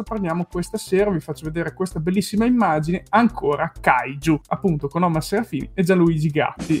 Parliamo questa sera, vi faccio vedere questa bellissima immagine, ancora Kaiju, appunto con Omar Serafini e Gianluigi Gatti.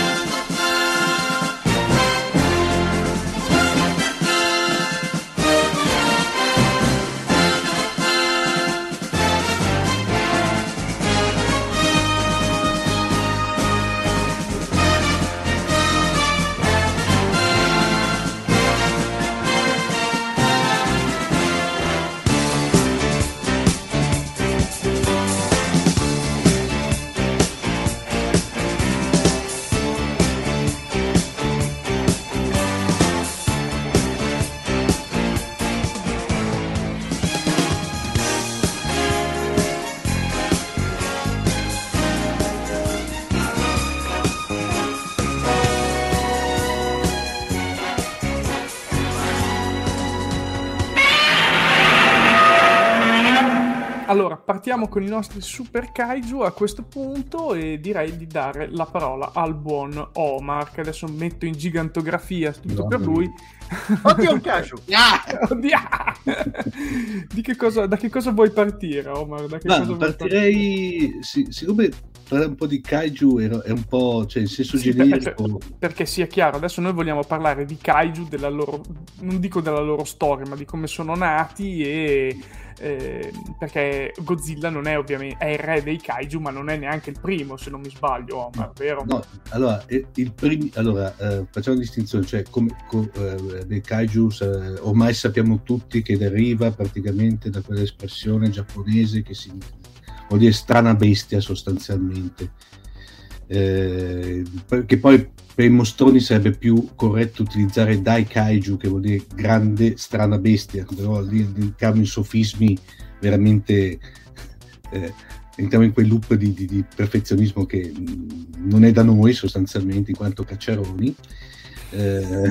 con i nostri super kaiju a questo punto e direi di dare la parola al buon Omar, che adesso metto in gigantografia tutto per lui. Oddio, un kaiju! Ah! Oddio! Di che cosa, da che cosa vuoi partire, Omar? Da che Ma, cosa partirei, sì, siccome parlare un po' di kaiju è, è un po', cioè in senso Sì, generico, perché, perché sia chiaro, adesso noi vogliamo parlare di kaiju, della loro, non dico della loro storia, ma di come sono nati e eh, perché Godzilla non è ovviamente è il re dei kaiju, ma non è neanche il primo, se non mi sbaglio, Omar, vero? No, allora, il primi- allora eh, facciamo una distinzione, cioè come co- eh, dei kaiju ormai sappiamo tutti che deriva praticamente da quell'espressione giapponese che si vuol dire strana bestia sostanzialmente. Eh, che poi per i mostroni sarebbe più corretto utilizzare Dai Kaiju, che vuol dire grande strana bestia, però lì entriamo in sofismi veramente eh, entriamo in quel loop di, di- di perfezionismo che mh, non è da noi sostanzialmente in quanto cacciaroni. Eh,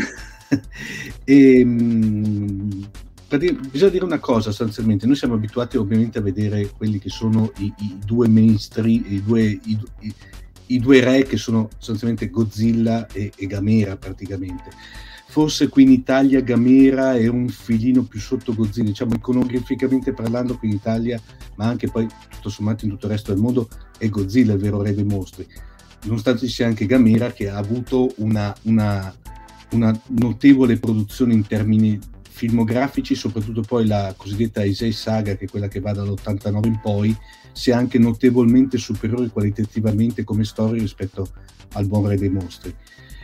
e, mh, praticamente bisogna dire una cosa sostanzialmente, noi siamo abituati ovviamente a vedere quelli che sono i, i due mainstream, i due, i, i- i due re che sono sostanzialmente Godzilla e, e Gamera praticamente. Forse qui in Italia Gamera è un filino più sotto Godzilla, diciamo iconograficamente parlando qui in Italia, ma anche poi tutto sommato in tutto il resto del mondo è Godzilla il vero re dei mostri. Nonostante ci sia anche Gamera che ha avuto una, una- una notevole produzione in termini filmografici, soprattutto poi la cosiddetta Heisei Saga, che è quella che va dall'89 in poi, sia anche notevolmente superiore qualitativamente come storia rispetto al buon re dei mostri.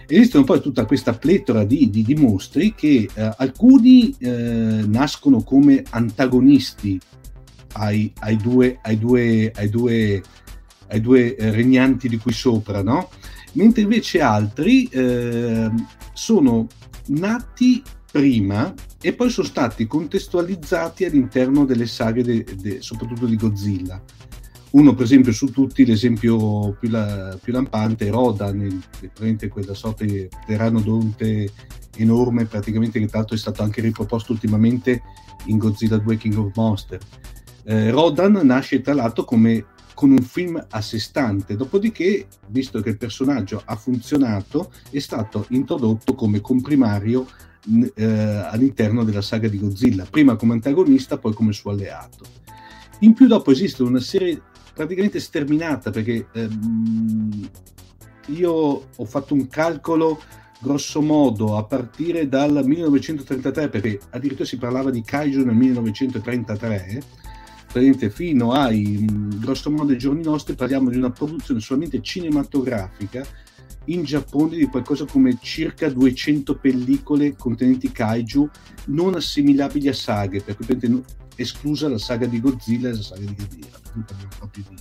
Esistono poi tutta questa pletora di, di- di mostri che eh, alcuni eh, nascono come antagonisti ai, ai due, ai due, ai due, due eh, regnanti di qui sopra, no? mentre invece altri eh, sono nati prima e poi sono stati contestualizzati all'interno delle saghe, de- de- soprattutto di Godzilla. Uno, per esempio, su tutti, l'esempio più, la- più lampante è Rodan, praticamente quella sorta di pteranodonte enorme, praticamente che tra è stato anche riproposto ultimamente in Godzilla 2 King of Monster. Eh, Rodan nasce tra l'altro come con un film a sé stante, dopodiché, visto che il personaggio ha funzionato, è stato introdotto come comprimario eh, all'interno della saga di Godzilla, prima come antagonista, poi come suo alleato. In più dopo esiste una serie praticamente sterminata perché ehm, io ho fatto un calcolo grosso modo a partire dal 1933 perché addirittura si parlava di kaiju nel 1933 fino ai grosso modo ai giorni nostri parliamo di una produzione solamente cinematografica in Giappone di qualcosa come circa 200 pellicole contenenti kaiju non assimilabili a saghe, per cui esclusa la saga di Godzilla e la saga di Ghidorah. Proprio di,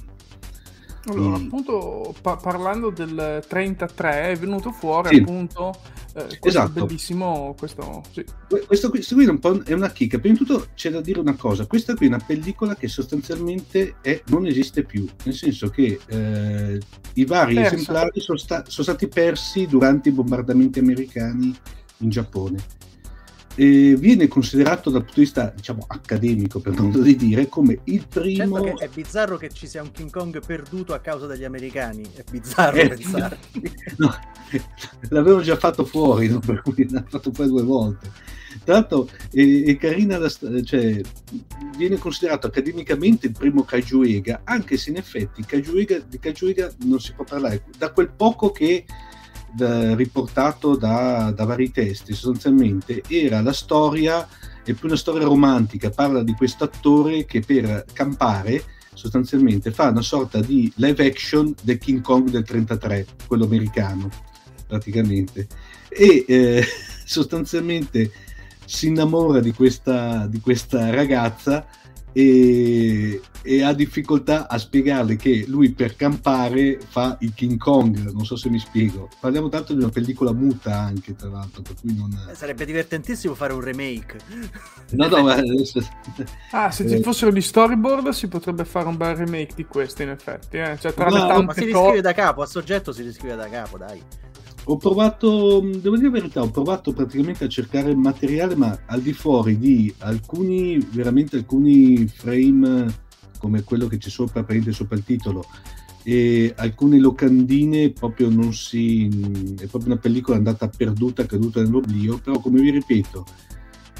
allora, mm. appunto, pa- parlando del 33 è venuto fuori sì. appunto eh, questo esatto. bellissimo questo, sì. questo, questo qui è, un po', è una chicca. Prima di tutto c'è da dire una cosa, questa qui è una pellicola che sostanzialmente è, non esiste più, nel senso che eh, i vari Perso. esemplari sono, sta- sono stati persi durante i bombardamenti americani in Giappone eh, viene considerato dal punto di vista diciamo accademico per modo di dire come il primo certo è bizzarro che ci sia un King Kong perduto a causa degli americani è bizzarro eh, pensare. No, l'avevano già fatto fuori no? per cui l'hanno fatto fuori due volte. Tra l'altro è, è carina la, cioè, viene considerato accademicamente il primo Kaiju Ega anche se in effetti Kaiju Ega, di Kaiju Ega non si può parlare. Da quel poco che da, riportato da, da, vari testi, sostanzialmente. Era la storia, è più una storia romantica, parla di questo attore che per campare sostanzialmente fa una sorta di live action del King Kong del 33, quello americano praticamente, e eh, sostanzialmente si innamora di questa, di questa ragazza e, e, ha difficoltà a spiegarle che lui per campare fa il King Kong, non so se mi spiego. Parliamo tanto di una pellicola muta anche, tra l'altro, per cui non... Eh, sarebbe divertentissimo fare un remake. No, no, ma adesso... Ah, se ci fossero gli storyboard si potrebbe fare un bel remake di questo, in effetti. Eh? Cioè, tra no, le tante ma si riscrive co- da capo, a soggetto si riscrive da capo, dai. Ho provato, devo dire la verità, ho provato praticamente a cercare materiale, ma al di fuori di alcuni, veramente alcuni frame come quello che c'è sopra, prende sopra il titolo, e alcune locandine proprio non si... è proprio una pellicola andata perduta, caduta nell'oblio, però come vi ripeto,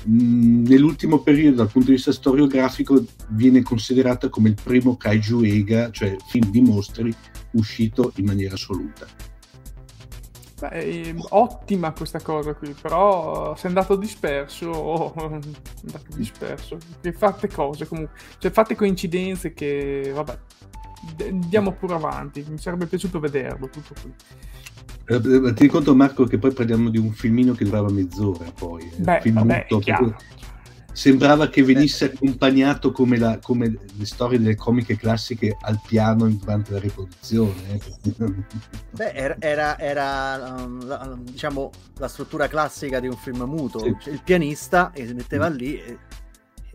nell'ultimo periodo dal punto di vista storiografico viene considerata come il primo kaiju ega, cioè film di mostri uscito in maniera assoluta. Beh, ehm, ottima questa cosa qui, però sei andato disperso, oh, andato disperso, che fate cose comunque, cioè fate coincidenze che, vabbè, andiamo pure avanti, mi sarebbe piaciuto vederlo, tutto qui. Eh, ti conto Marco che poi parliamo di un filmino che durava mezz'ora poi. Eh. Beh, vabbè, è chiaro sembrava che venisse accompagnato come, la, come, le storie delle comiche classiche al piano durante la riproduzione. Eh. Beh, era, era, era um, la, um, diciamo la struttura classica di un film muto. Sì. Cioè, il pianista e si metteva mm. lì e,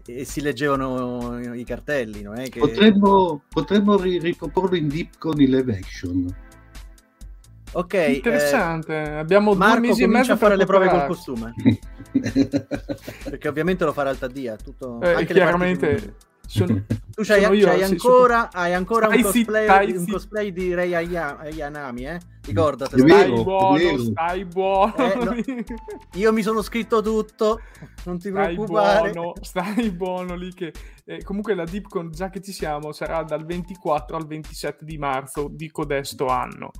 e, si leggevano i cartelli. Non è che... Potremmo, potremmo riproporlo in deep con il live action. Ok, interessante. Eh, Abbiamo Marco due mesi e mezzo a fare le prove col costume. Perché ovviamente lo farà Altadia. Tutto... Eh, Anche chiaramente. Sono, tu c'hai, io, c'hai sì, ancora, sono... hai ancora un cosplay, un cosplay, di Rei Ayanami, eh? Ricordate. Stai buono, stai buono. Eh, no, io mi sono scritto tutto, non ti stai preoccupare. Buono, stai buono lì che... Eh, comunque la Deepcon, già che ci siamo, sarà dal 24 al 27 di marzo di codesto anno.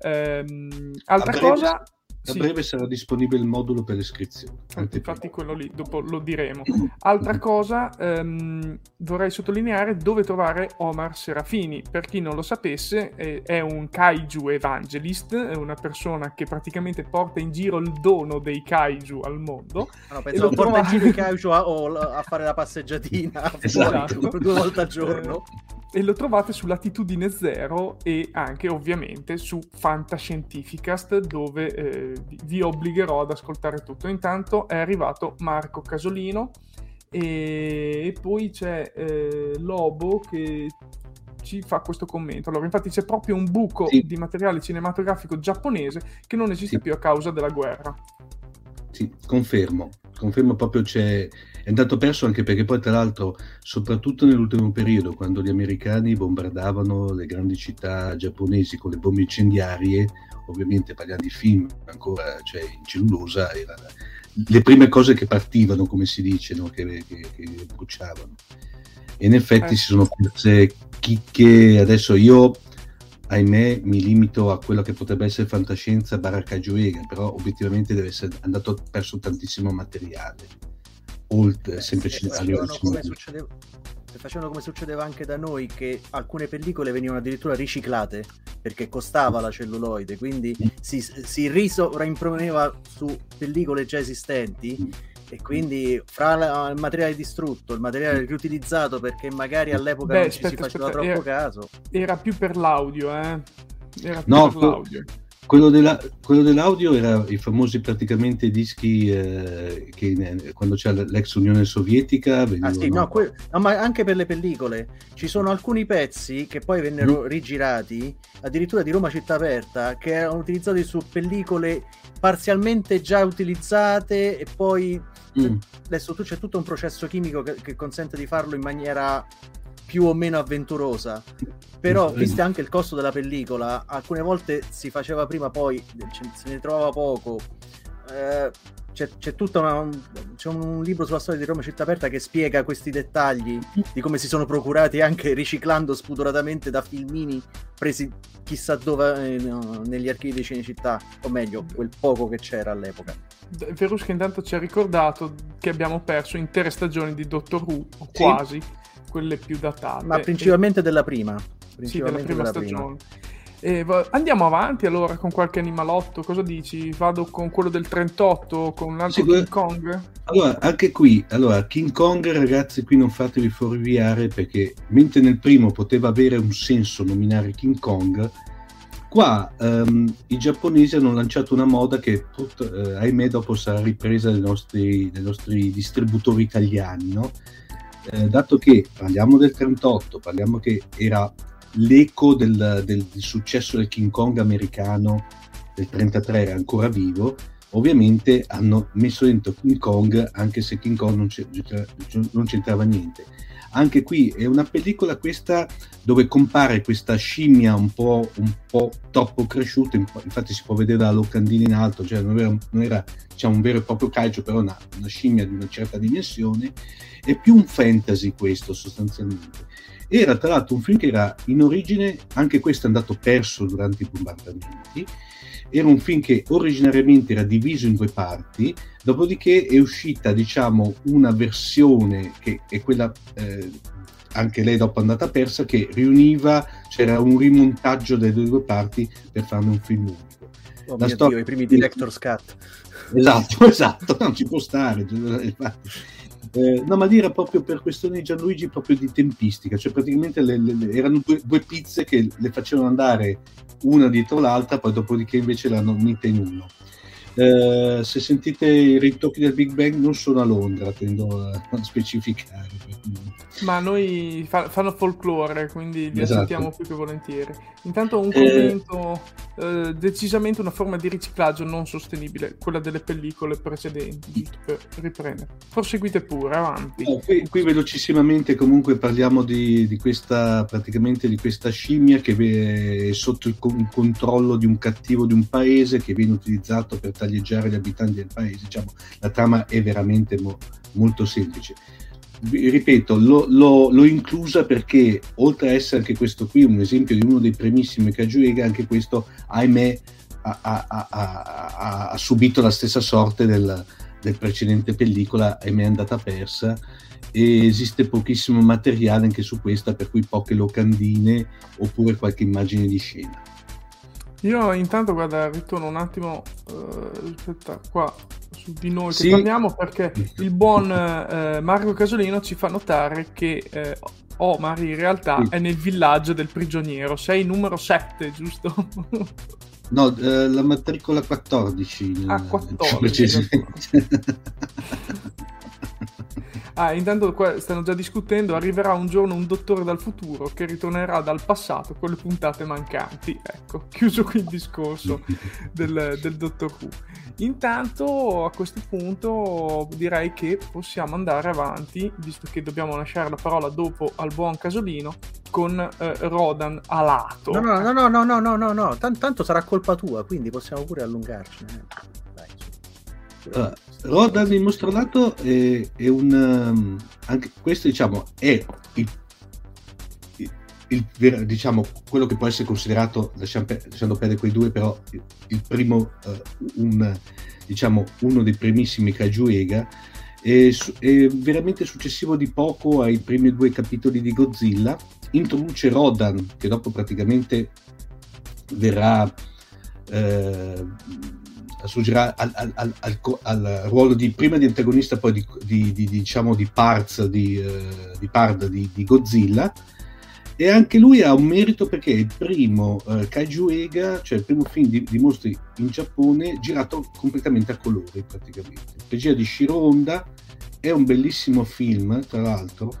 Ehm, altra a cosa... A sì. breve sarà disponibile il modulo per l'iscrizione. Infatti quello lì, dopo lo diremo. Altra cosa, ehm, vorrei sottolineare dove trovare Omar Serafini. Per chi non lo sapesse, è, è un kaiju evangelist, è una persona che praticamente porta in giro il dono dei kaiju al mondo. Ah, no, pensavo porta trovate... in giro i kaiju a, a, fare la passeggiatina esatto. fuori, due volte al giorno. E lo trovate su Latitudine Zero e anche ovviamente su Fantascientificast dove eh, vi obbligherò ad ascoltare tutto. Intanto è arrivato Marco Casolino e, e poi c'è eh, Lobo che ci fa questo commento. Allora, infatti c'è proprio un buco sì. di materiale cinematografico giapponese che non esiste sì. più a causa della guerra. Sì, confermo, confermo proprio c'è è andato perso anche perché poi tra l'altro soprattutto nell'ultimo periodo quando gli americani bombardavano le grandi città giapponesi con le bombe incendiarie ovviamente parliamo di film ancora cioè in cellulosa erano le prime cose che partivano come si dice no? che, che, che, bruciavano e in effetti eh. si sono perse chicche adesso io ahimè mi limito a quello che potrebbe essere fantascienza baracca gioega però obiettivamente deve essere andato perso tantissimo materiale oltre eh, semplicemente come succedeva, se facevano come succedeva anche da noi, che alcune pellicole venivano addirittura riciclate perché costava la celluloide, quindi si, si risovraimponeva su pellicole già esistenti e quindi fra la, il materiale distrutto, il materiale riutilizzato perché magari all'epoca Beh, non aspetta, ci si faceva aspetta, troppo era, caso. Era più per l'audio, eh? Era più no, per l'audio. Quello, della, quello, dell'audio era i famosi praticamente dischi eh, che eh, quando c'era l'ex Unione Sovietica venivano... ah, sì, no, que- no, ma anche per le pellicole ci sono alcuni pezzi che poi vennero mm. rigirati addirittura di Roma Città Aperta che erano utilizzati su pellicole parzialmente già utilizzate e poi mm. adesso tu c'è tutto un processo chimico che, che consente di farlo in maniera più o meno avventurosa. Però, visto anche il costo della pellicola, alcune volte si faceva prima, poi se ne trovava poco. Eh, c'è, c'è tutto una, c'è un libro sulla storia di Roma città aperta che spiega questi dettagli di come si sono procurati anche riciclando spudoratamente da filmini presi chissà dove eh, negli archivi di Cinecittà, o meglio, quel poco che c'era all'epoca. Verusca intanto ci ha ricordato che abbiamo perso intere stagioni di Doctor Who, o quasi. Quelle più datate. Ma principalmente e... della prima. Principalmente sì, della prima della stagione. Prima. andiamo avanti allora con qualche animalotto. Cosa dici? Vado con quello del 38, con un altro sì, King Kong? Allora, anche qui, allora, King Kong, ragazzi, qui non fatevi fuorviare perché mentre nel primo poteva avere un senso nominare King Kong, qua um, i giapponesi hanno lanciato una moda che, put, eh, ahimè, dopo sarà ripresa dai nostri, dai nostri distributori italiani, no? Eh, dato che parliamo del 38, parliamo che era l'eco del, del, del, successo del King Kong americano del 33 era ancora vivo, ovviamente hanno messo dentro King Kong anche se King Kong non, non c'entrava niente. Anche qui è una pellicola questa dove compare questa scimmia un po', un po troppo cresciuta, infatti si può vedere dalla locandina in alto, cioè non era, non era diciamo, un vero e proprio calcio, però una, una scimmia di una certa dimensione, è più un fantasy questo sostanzialmente. Era tra l'altro un film che era in origine, anche questo è andato perso durante i bombardamenti, era un film che originariamente era diviso in due parti, dopodiché è uscita diciamo una versione che è quella eh, anche lei dopo è andata persa che riuniva, c'era un rimontaggio delle due parti per farne un film unico. Oh La storia... Dio, i primi director's cut. Esatto, esatto, non ci può stare. Eh, no, ma lì era proprio per questione di Gianluigi, proprio di tempistica, cioè praticamente le, le, erano due, due, pizze che le facevano andare una dietro l'altra, poi dopodiché invece l'hanno unita in uno. Eh, se sentite i ritocchi del Big Bang non sono a Londra, tendo a, specificare. Ma noi fa, fanno folklore, quindi li esatto. accettiamo più che volentieri. Intanto un commento, eh... Eh, decisamente una forma di riciclaggio non sostenibile, quella delle pellicole precedenti, giusto per riprendere. Proseguite pure, avanti. No, qui, qui, velocissimamente comunque parliamo di, di, questa, praticamente di questa scimmia che è sotto il, il controllo di un cattivo di un paese che viene utilizzato per taglieggiare gli abitanti del paese. Diciamo, la trama è veramente mo, molto semplice ripeto, l'ho, l'ho, l'ho, inclusa perché oltre a essere anche questo qui un esempio di uno dei primissimi Kajuega, anche questo, ahimè, ha, ha, ha, ha subito la stessa sorte del, del, precedente pellicola, ahimè è andata persa e esiste pochissimo materiale anche su questa, per cui poche locandine oppure qualche immagine di scena. Io intanto, guarda, ritorno un attimo, uh, aspetta, qua su di noi sì. che parliamo perché il buon uh, Marco Casolino ci fa notare che uh, Omar in realtà sì. è nel villaggio del prigioniero, sei numero 7, giusto? No, eh, la matricola 14. Ah, 14. Ah, intanto qua stanno già discutendo, arriverà un giorno un dottore dal futuro che ritornerà dal passato con le puntate mancanti. Ecco, chiuso qui il discorso del, del dottor Who. Intanto a questo punto direi che possiamo andare avanti, visto che dobbiamo lasciare la parola dopo al buon Casolino, con eh, Rodan a lato. No, no, no, no, no, no, no, no, Tant- tanto sarà colpa tua, quindi possiamo pure allungarci. Dai, su. Uh, Rodan il mostro lato è, è un um, anche questo diciamo è il, il, il, diciamo quello che può essere considerato lasciando perdere quei due però il, primo uh, un, diciamo uno dei primissimi Kaiju Ega è, è veramente successivo di poco ai primi due capitoli di Godzilla, introduce Rodan, che dopo praticamente verrà eh, assurgerà al, al, al, al, ruolo di prima di antagonista, poi di, di, di diciamo di Parts di, eh, di Pard di, Godzilla. E anche lui ha un merito perché è il primo eh, Kaiju Ega, cioè il primo film di, mostri in Giappone girato completamente a colori praticamente. Regia di Shiro Honda, è un bellissimo film tra l'altro,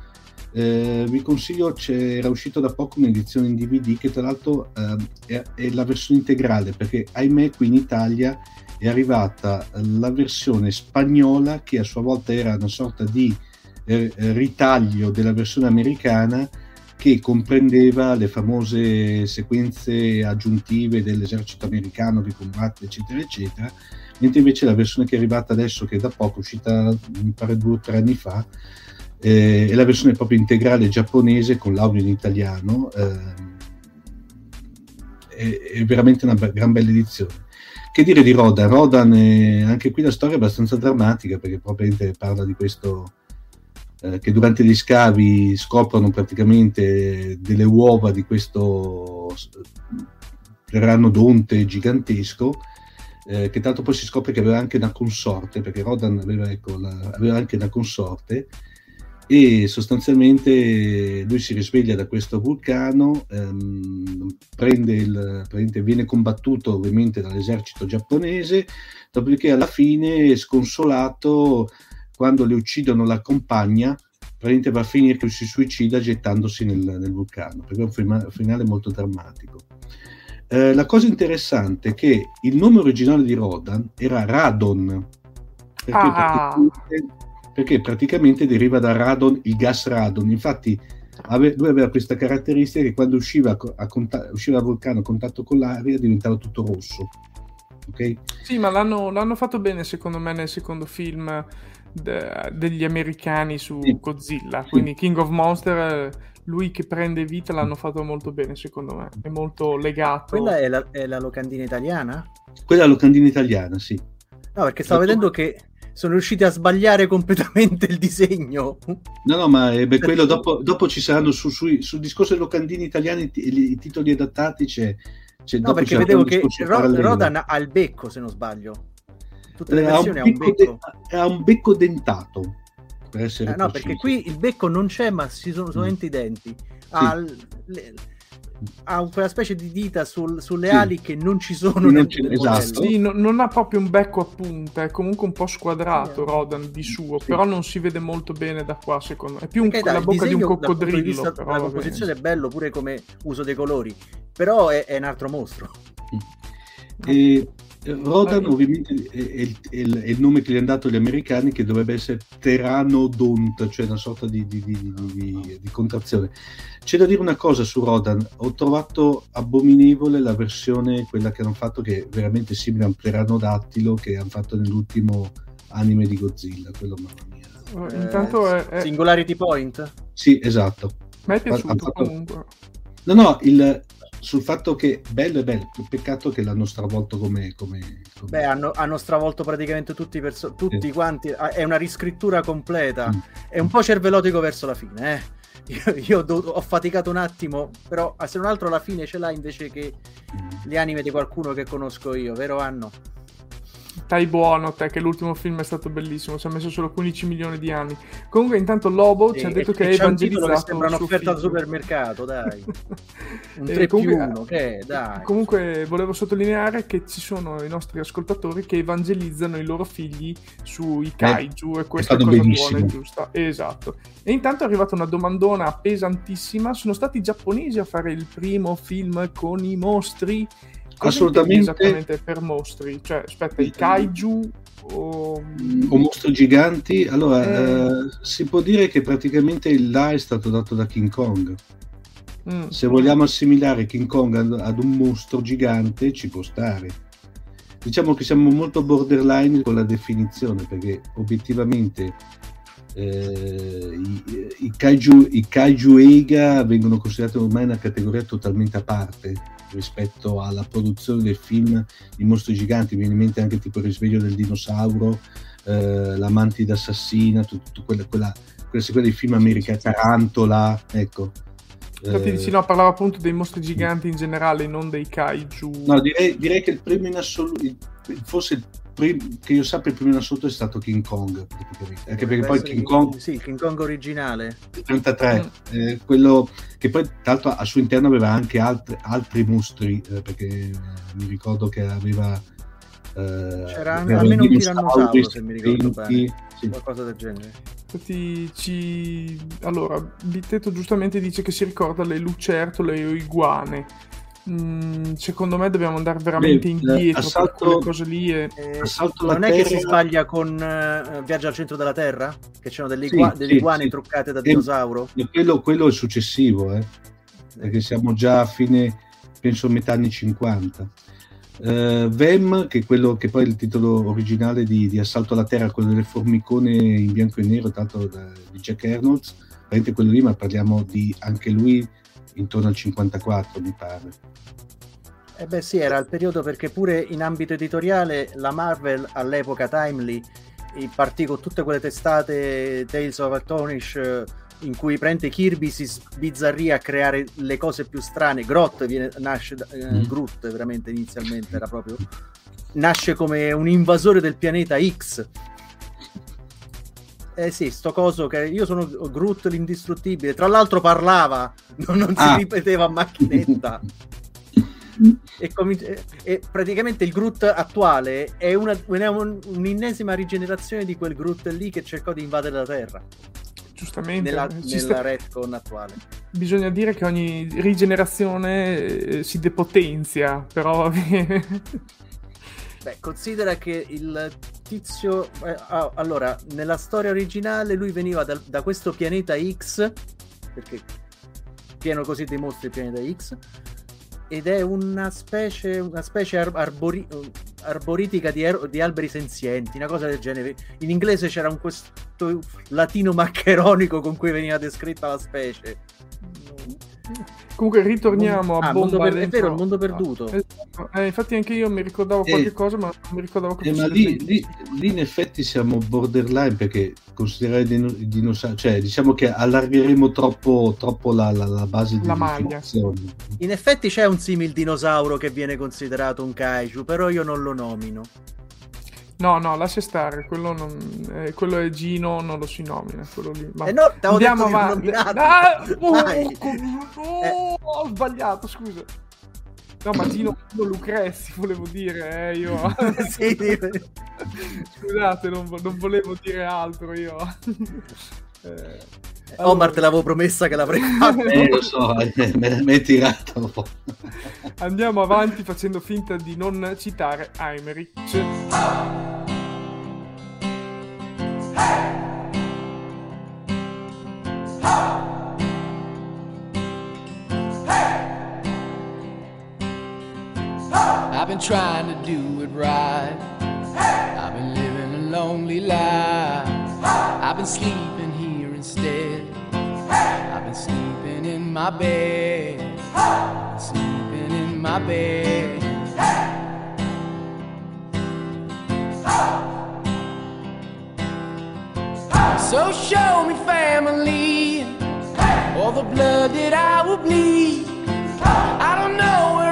eh, vi consiglio, era uscito da poco un'edizione in DVD che tra l'altro eh, è, è, la versione integrale perché ahimè qui in Italia è arrivata la versione spagnola che a sua volta era una sorta di eh, ritaglio della versione americana che comprendeva le famose sequenze aggiuntive dell'esercito americano che combatte eccetera eccetera mentre invece la versione che è arrivata adesso che è da poco uscita mi pare due o tre anni fa eh, è la versione proprio integrale giapponese con l'audio in italiano eh, è, è veramente una gran bella edizione che dire di Rodan? Rodan è, anche qui la storia è abbastanza drammatica perché probabilmente parla di questo eh, che durante gli scavi scoprono praticamente delle uova di questo pteranodonte gigantesco eh, che tanto poi si scopre che aveva anche una consorte perché Rodan aveva, ecco, la, aveva anche una consorte e sostanzialmente lui si risveglia da questo vulcano, ehm, il, viene combattuto ovviamente dall'esercito giapponese, dopodiché alla fine, sconsolato, quando le uccidono la compagna, praticamente va a finire che si suicida gettandosi nel, nel vulcano, perché è un finale molto drammatico. Eh, la cosa interessante è che il nome originale di Rodan era Radon, perché ah. praticamente perché praticamente deriva da radon, il gas radon. Infatti ave, lui aveva questa caratteristica che quando usciva, a contatto, usciva dal vulcano a contatto con l'aria diventava tutto rosso. Okay? Sì, ma l'hanno, l'hanno, fatto bene secondo me nel secondo film de, degli americani su sì. Godzilla. Quindi King of Monster, lui che prende vita l'hanno fatto molto bene secondo me. È molto legato. Quella è la, è la locandina italiana? Quella è la locandina italiana, sì. No, perché stavo vedendo che sono riusciti a sbagliare completamente il disegno. No, no, ma eh, beh, quello dopo, dopo, ci saranno su, su, sul discorso dei locandini italiani i, i titoli adattati c'è. c'è no, perché vedevo che Ro- Rodan ha il becco, se non sbaglio. Tutte le eh, versioni ha un, becco, becco. De- ha un becco dentato. Per essere eh, no, perché qui il becco non c'è, ma ci sono solamente mm. i denti. Ha sì. le, ha quella specie di dita sul, sulle sì. ali che non ci sono non nel esatto. sì, no, non ha proprio un becco a punta è comunque un po' squadrato sì. Rodan di suo sì. però non si vede molto bene da qua secondo me è più un, la bocca di un coccodrillo vista, però, la composizione è bello pure come uso dei colori però è, è un altro mostro e Rodan ovviamente è, è, è, è, il nome che gli hanno dato gli americani che dovrebbe essere Teranodont, cioè una sorta di, di, di, di, contrazione. C'è da dire una cosa su Rodan, ho trovato abominevole la versione, quella che hanno fatto, che è veramente simile a un pteranodattilo che hanno fatto nell'ultimo anime di Godzilla, quello mamma mia. Eh, Intanto è, Singularity Point? Sì, esatto. Mi è piaciuto fatto... comunque. No, no, il, sul fatto che bello è bello, peccato che l'hanno stravolto come... come, come... Beh, hanno, hanno, stravolto praticamente tutti, perso- tutti eh. quanti, è una riscrittura completa, mm. è un po' cervellotico verso la fine, eh. Io, io do- ho faticato un attimo, però se non altro alla fine ce l'ha invece che mm. le anime di qualcuno che conosco io, vero Anno? Stai buono te che l'ultimo film è stato bellissimo, ci ha messo solo 15 milioni di anni. Comunque intanto Lobo sì, ci ha detto che è evangelizzato che sembra un'offerta al supermercato, dai. Un 3 comunque, più 1, che dai. Comunque volevo sottolineare che ci sono i nostri ascoltatori che evangelizzano i loro figli sui kaiju eh, e questa è cosa benissimo. buona e giusta. Esatto. E intanto è arrivata una domandona pesantissima, sono stati i giapponesi a fare il primo film con i mostri assolutamente. esattamente per mostri cioè aspetta i kaiju o, o mostri giganti allora eh... Eh, si può dire che praticamente il là è stato dato da King Kong. Mm. se vogliamo assimilare King Kong ad un mostro gigante ci può stare. Diciamo che siamo molto borderline con la definizione perché obiettivamente eh, i, i, kaiju, i kaiju Eiga vengono considerati ormai una categoria totalmente a parte rispetto alla produzione del film di mostri giganti, mi viene in mente anche tipo il risveglio del dinosauro, eh, La mantida assassina, tutto quella, quella, quella sequenza dei film americani, Tarantola, ecco. Infatti, eh, no, parlava appunto dei mostri giganti in generale, non dei kaiju. No, direi, direi che il primo in assoluto, forse il primo, che io sappia il primo in assoluto è stato King Kong, praticamente. Anche perché poi King Kong... Sì, il King Kong originale. 33, mm. eh, quello che poi tra l'altro al suo interno aveva anche altri, altri mostri, eh, perché mi ricordo che aveva... Eh, C'era almeno un tirannosauro, se mi ricordo bene. Sì. Qualcosa del genere. Infatti, ci... allora, Bittetto giustamente dice che si ricorda le lucertole o iguane. Mm, secondo me dobbiamo andare veramente Beh, indietro assalto, per quelle cose lì. E... Eh, non è terra... che si sbaglia con uh, Viaggio al centro della Terra? Che c'erano delle, igua- sì, delle iguane sì. truccate da e, dinosauro? Quello, quello, è successivo, eh? perché siamo già a fine, penso, metà anni 50. Uh, Vem, che è quello che poi è il titolo originale di, di, Assalto alla Terra, quello delle formicone in bianco e nero, tanto da, di Jack Arnold, quello lì, ma parliamo di anche lui intorno al 54, mi pare. Eh beh sì, era il periodo perché pure in ambito editoriale la Marvel all'epoca Timely partì con tutte quelle testate Tales of Astonish in cui prende Kirby si sbizzarrì a creare le cose più strane. Groot viene, nasce, eh, mm. Groot veramente inizialmente era proprio nasce come un invasore del pianeta X. Eh sì, sto coso che io sono Groot l'indistruttibile. Tra l'altro parlava, non, non ah. si ripeteva a macchinetta. e, com- e, praticamente il Groot attuale è una, un, un'ennesima rigenerazione di quel Groot lì che cercò di invadere la Terra giustamente nella, nella sta... retcon attuale. Bisogna dire che ogni rigenerazione eh, si depotenzia, però Beh, considera che il tizio eh, ah, allora, nella storia originale lui veniva da, da questo pianeta X perché pieno così dei mostri il pianeta X ed è una specie, una specie ar- arbori- arboritica di, er- di, alberi senzienti, una cosa del genere. In inglese c'era un questo latino maccheronico con cui veniva descritta la specie. Comunque ritorniamo a ah, Bomba per- È vero, il mondo perduto. Ah, esatto. eh, infatti anche io mi ricordavo eh, qualche cosa, ma non mi ricordavo che eh, ma lì, lì, lì, in effetti siamo borderline perché considerare i dinosauri, cioè diciamo che allargheremo troppo, troppo la, la, la, base di la maglia. In effetti c'è un simil dinosauro che viene considerato un kaiju, però io non lo nomino. No, no, lascia stare, quello, non, eh, quello è Gino, non lo si nomina, quello lì. Ma... Eh no, andiamo avanti. Ah, oh, oh, oh, ho sbagliato, scusa. No, ma Gino Lucrezi volevo dire, eh, io... sì, Scusate, non, non, volevo dire altro io. eh, allora... Omar te l'avevo promessa che l'avrei fatto. eh, lo so, me l'hai tirato un po'. Andiamo avanti facendo finta di non citare Heimerich. I've been trying to do it right. I've been living a lonely life. I've been sleeping instead. I've been sleeping in my bed. Sleeping in my bed. So show me family, all the blood that I will bleed. I don't know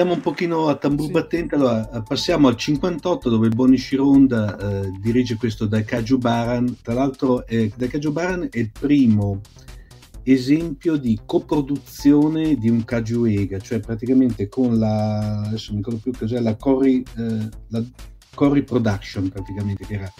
Andiamo un pochino a tambur sì. battente, allora passiamo al 58 dove Bonnie Shironda eh, dirige questo Daikaju Baran, tra l'altro eh, Daikaju Baran è il primo esempio di coproduzione di un Kajuega, cioè praticamente con la, adesso mi ricordo più cos'è, la Cory, eh, la Cory Production praticamente, che era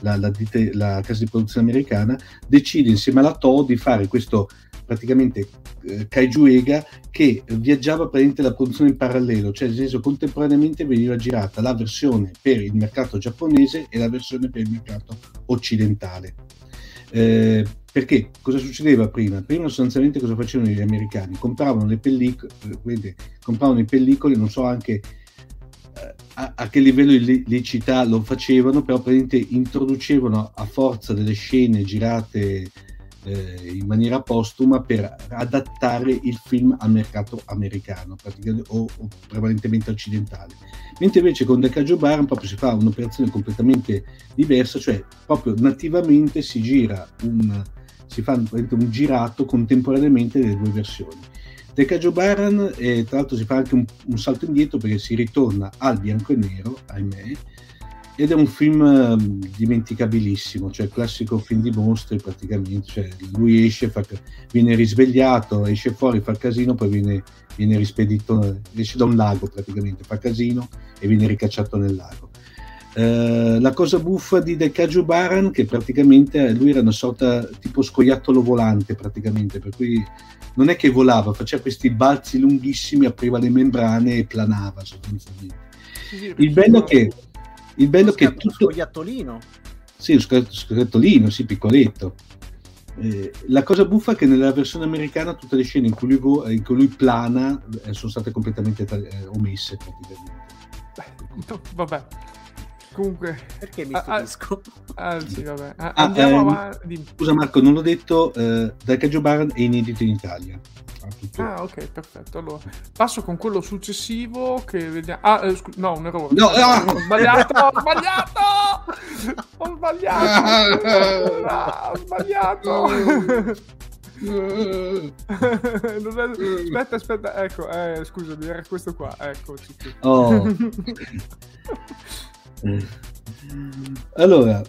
la, la, la, casa di produzione americana, decide insieme alla TO di fare questo praticamente eh, Kajuega che viaggiava praticamente la produzione in parallelo, cioè nel senso contemporaneamente veniva girata la versione per il mercato giapponese e la versione per il mercato occidentale. Eh, perché cosa succedeva prima? Prima sostanzialmente cosa facevano gli americani? Compravano le pellicole, compravano le pellicole, non so anche eh, a, a, che livello di licità lo facevano, però praticamente introducevano a forza delle scene girate eh, in maniera postuma per adattare il film al mercato americano o, o, prevalentemente occidentale. Mentre invece con Decaggio Baran proprio si fa un'operazione completamente diversa, cioè proprio nativamente si gira un, si fa un girato contemporaneamente delle due versioni. Decaggio Baran, eh, tra l'altro, si fa anche un, un, salto indietro perché si ritorna al bianco e nero, ahimè, ed è un film um, dimenticabilissimo, cioè classico film di mostri praticamente. Cioè, lui esce, fa, viene risvegliato, esce fuori, fa casino, poi viene, viene rispedito, esce da un lago praticamente, fa casino e viene ricacciato nel lago. Eh, la cosa buffa di Del Caju Baran che praticamente lui era una sorta tipo scoiattolo volante praticamente per cui non è che volava faceva questi balzi lunghissimi apriva le membrane e planava sostanzialmente sì, il bello che il bello che tutto scoiattolino sì lo scoiattolino sì piccoletto eh, la cosa buffa è che nella versione americana tutte le scene in cui lui, go, in cui lui plana eh, sono state completamente eh, omesse praticamente Beh, vabbè Comunque, perché mi stupisco? Anzi, vabbè. Ah, andiamo ehm, avanti. Scusa Marco, non l'ho detto, eh, Dai Baran è inedito in Italia. Ah, ok, perfetto. Allora, passo con quello successivo che vediamo. Ah, eh, scu- no, un errore. No, no. Ho sbagliato, ho sbagliato! Ho sbagliato! Ah, ho sbagliato! aspetta, aspetta, ecco, eh, scusami, era questo qua, eccoci. Oh. Allora,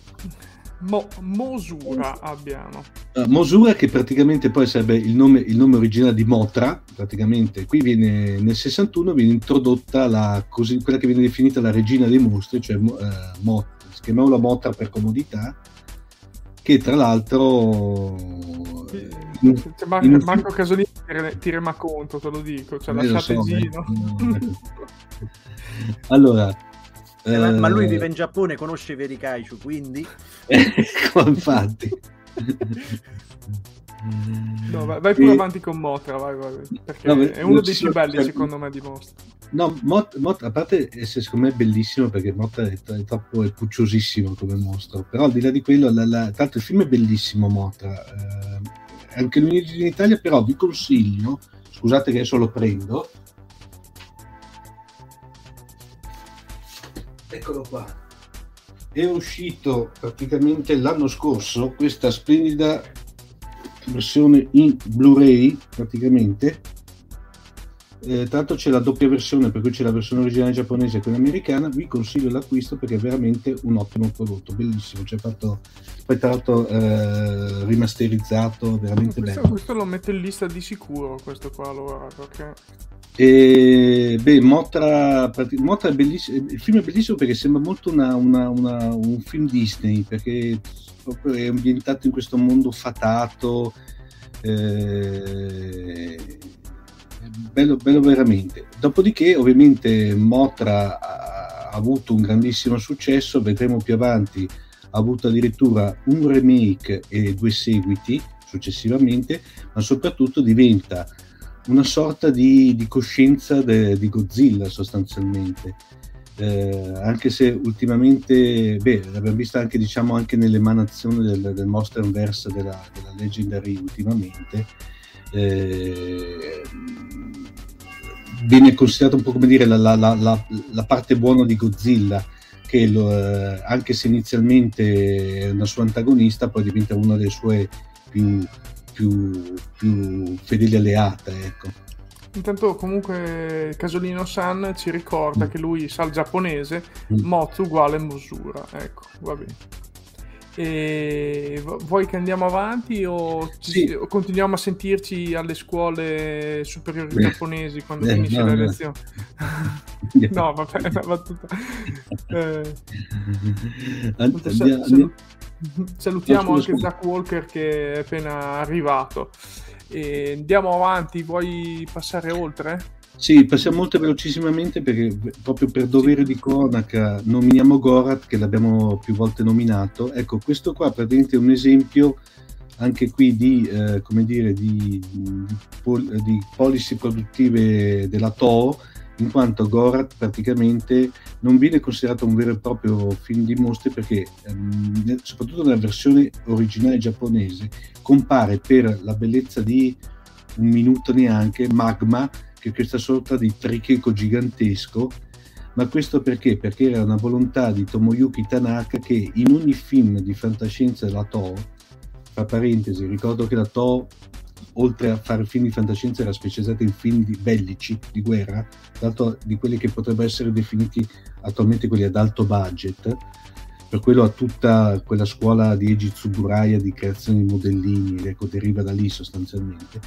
Mo- Mosura abbiamo. Uh, Mosura che praticamente poi sarebbe il nome, il nome, originale di Motra, praticamente qui viene, nel 61 viene introdotta la, così, quella che viene definita la regina dei mostri, cioè uh, Mot, si chiamava Motra per comodità, che tra l'altro... In, cioè, Mar- in Marco Casolini ti rema conto, te lo dico, cioè eh, lasciate so, giro. allora, eh, ma, ma, lui eh. vive in Giappone, conosce i veri kaiju, quindi... Ecco, infatti. No, vai, vai pure e... avanti con Motra, vai, vai, perché no, è uno dei più belli cioè, secondo me di Mostra. No, Mot, Mot, a parte essere secondo me bellissimo perché Motra è, è, troppo è pucciosissimo come mostro, però al di là di quello, la, la, tanto il film è bellissimo Motra, eh, anche lui in Italia, però vi consiglio, scusate che adesso lo prendo, eccolo qua. È uscito praticamente l'anno scorso questa splendida versione in Blu-ray praticamente eh, tra l'altro c'è la doppia versione per cui c'è la versione originale giapponese e quella americana. Vi consiglio l'acquisto perché è veramente un ottimo prodotto bellissimo. C'è fatto poi tra l'altro eh, rimasterizzato veramente questo, bello. questo lo metto in lista di sicuro questo qua allora perché e, beh, Motra, Motra è bellissimo, il film è bellissimo perché sembra molto una, una, una, un film Disney, perché è ambientato in questo mondo fatato, eh, bello, bello veramente. Dopodiché, ovviamente, Motra ha avuto un grandissimo successo, vedremo più avanti, ha avuto addirittura un remake e due seguiti successivamente, ma soprattutto diventa una sorta di, di coscienza de, di Godzilla sostanzialmente. Eh, anche se ultimamente, beh, l'abbiamo vista anche, diciamo, anche nell'emanazione del, del Monsterverse della, della Legendary ultimamente, eh, viene considerata un po' come dire la, la, la, la parte buona di Godzilla, che lo, eh, anche se inizialmente è una sua antagonista, poi diventa una delle sue più più, più fedeli alleate. Ecco. Intanto comunque Casolino San ci ricorda mm. che lui sa il giapponese, mm. Mozu uguale Mosura, ecco, va bene. E vuoi che andiamo avanti o, sì. o continuiamo a sentirci alle scuole superiori Beh. giapponesi quando Beh, finisce no, la lezione? no, vabbè, è una battuta. Eh, andiamo, andiamo. Salutiamo anche Zach Walker che è appena arrivato. E andiamo avanti, vuoi passare oltre? Sì, passiamo molto velocissimamente perché proprio per dovere di cronaca nominiamo Gorat che l'abbiamo più volte nominato. Ecco, questo qua praticamente è un esempio anche qui di, eh, dire, di, di, di, policy produttive della TOO, in quanto Gorat praticamente non viene considerato un vero e proprio film di mostre perché, ehm, soprattutto nella versione originale giapponese, compare per la bellezza di un minuto neanche Magma che questa sorta di tricheco gigantesco, ma questo perché? Perché era una volontà di Tomoyuki Tanaka che in ogni film di fantascienza della Toho, tra parentesi, ricordo che la Toho oltre a fare film di fantascienza era specializzata in film di bellici, di guerra, tanto di quelli che potrebbero essere definiti attualmente quelli ad alto budget, per quello ha tutta quella scuola di Eiji Tsuburaya di creazione di modellini, ecco, deriva da lì sostanzialmente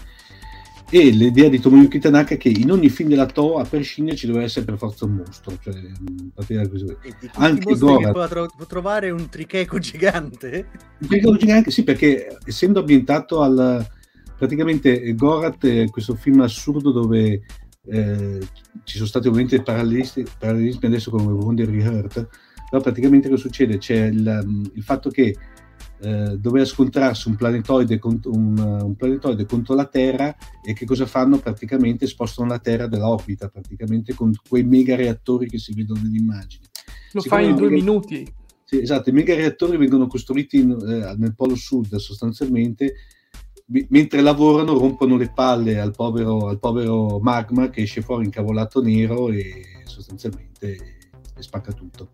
e l'idea di Tomoyuki Tanaka che in ogni film della Toho a prescindere ci deve essere per forza un mostro cioè, così. anche Gora può, tro- trovare un tricheco gigante? Un tricheco gigante sì perché essendo ambientato al praticamente Gorat è questo film assurdo dove eh, ci sono stati ovviamente parallelismi, parallelismi adesso con Wonder Hurt però praticamente cosa succede? C'è il, il fatto che eh, doveva scontrarsi un planetoide, contro, un, un planetoide, contro la Terra e che cosa fanno? Praticamente spostano la Terra dell'orbita, praticamente con quei mega reattori che si vedono nell'immagine. Lo fai in due mega... minuti. Sì, esatto, i mega reattori vengono costruiti in, eh, nel polo sud sostanzialmente, mentre lavorano rompono le palle al povero, al povero magma che esce fuori incavolato nero e sostanzialmente spacca tutto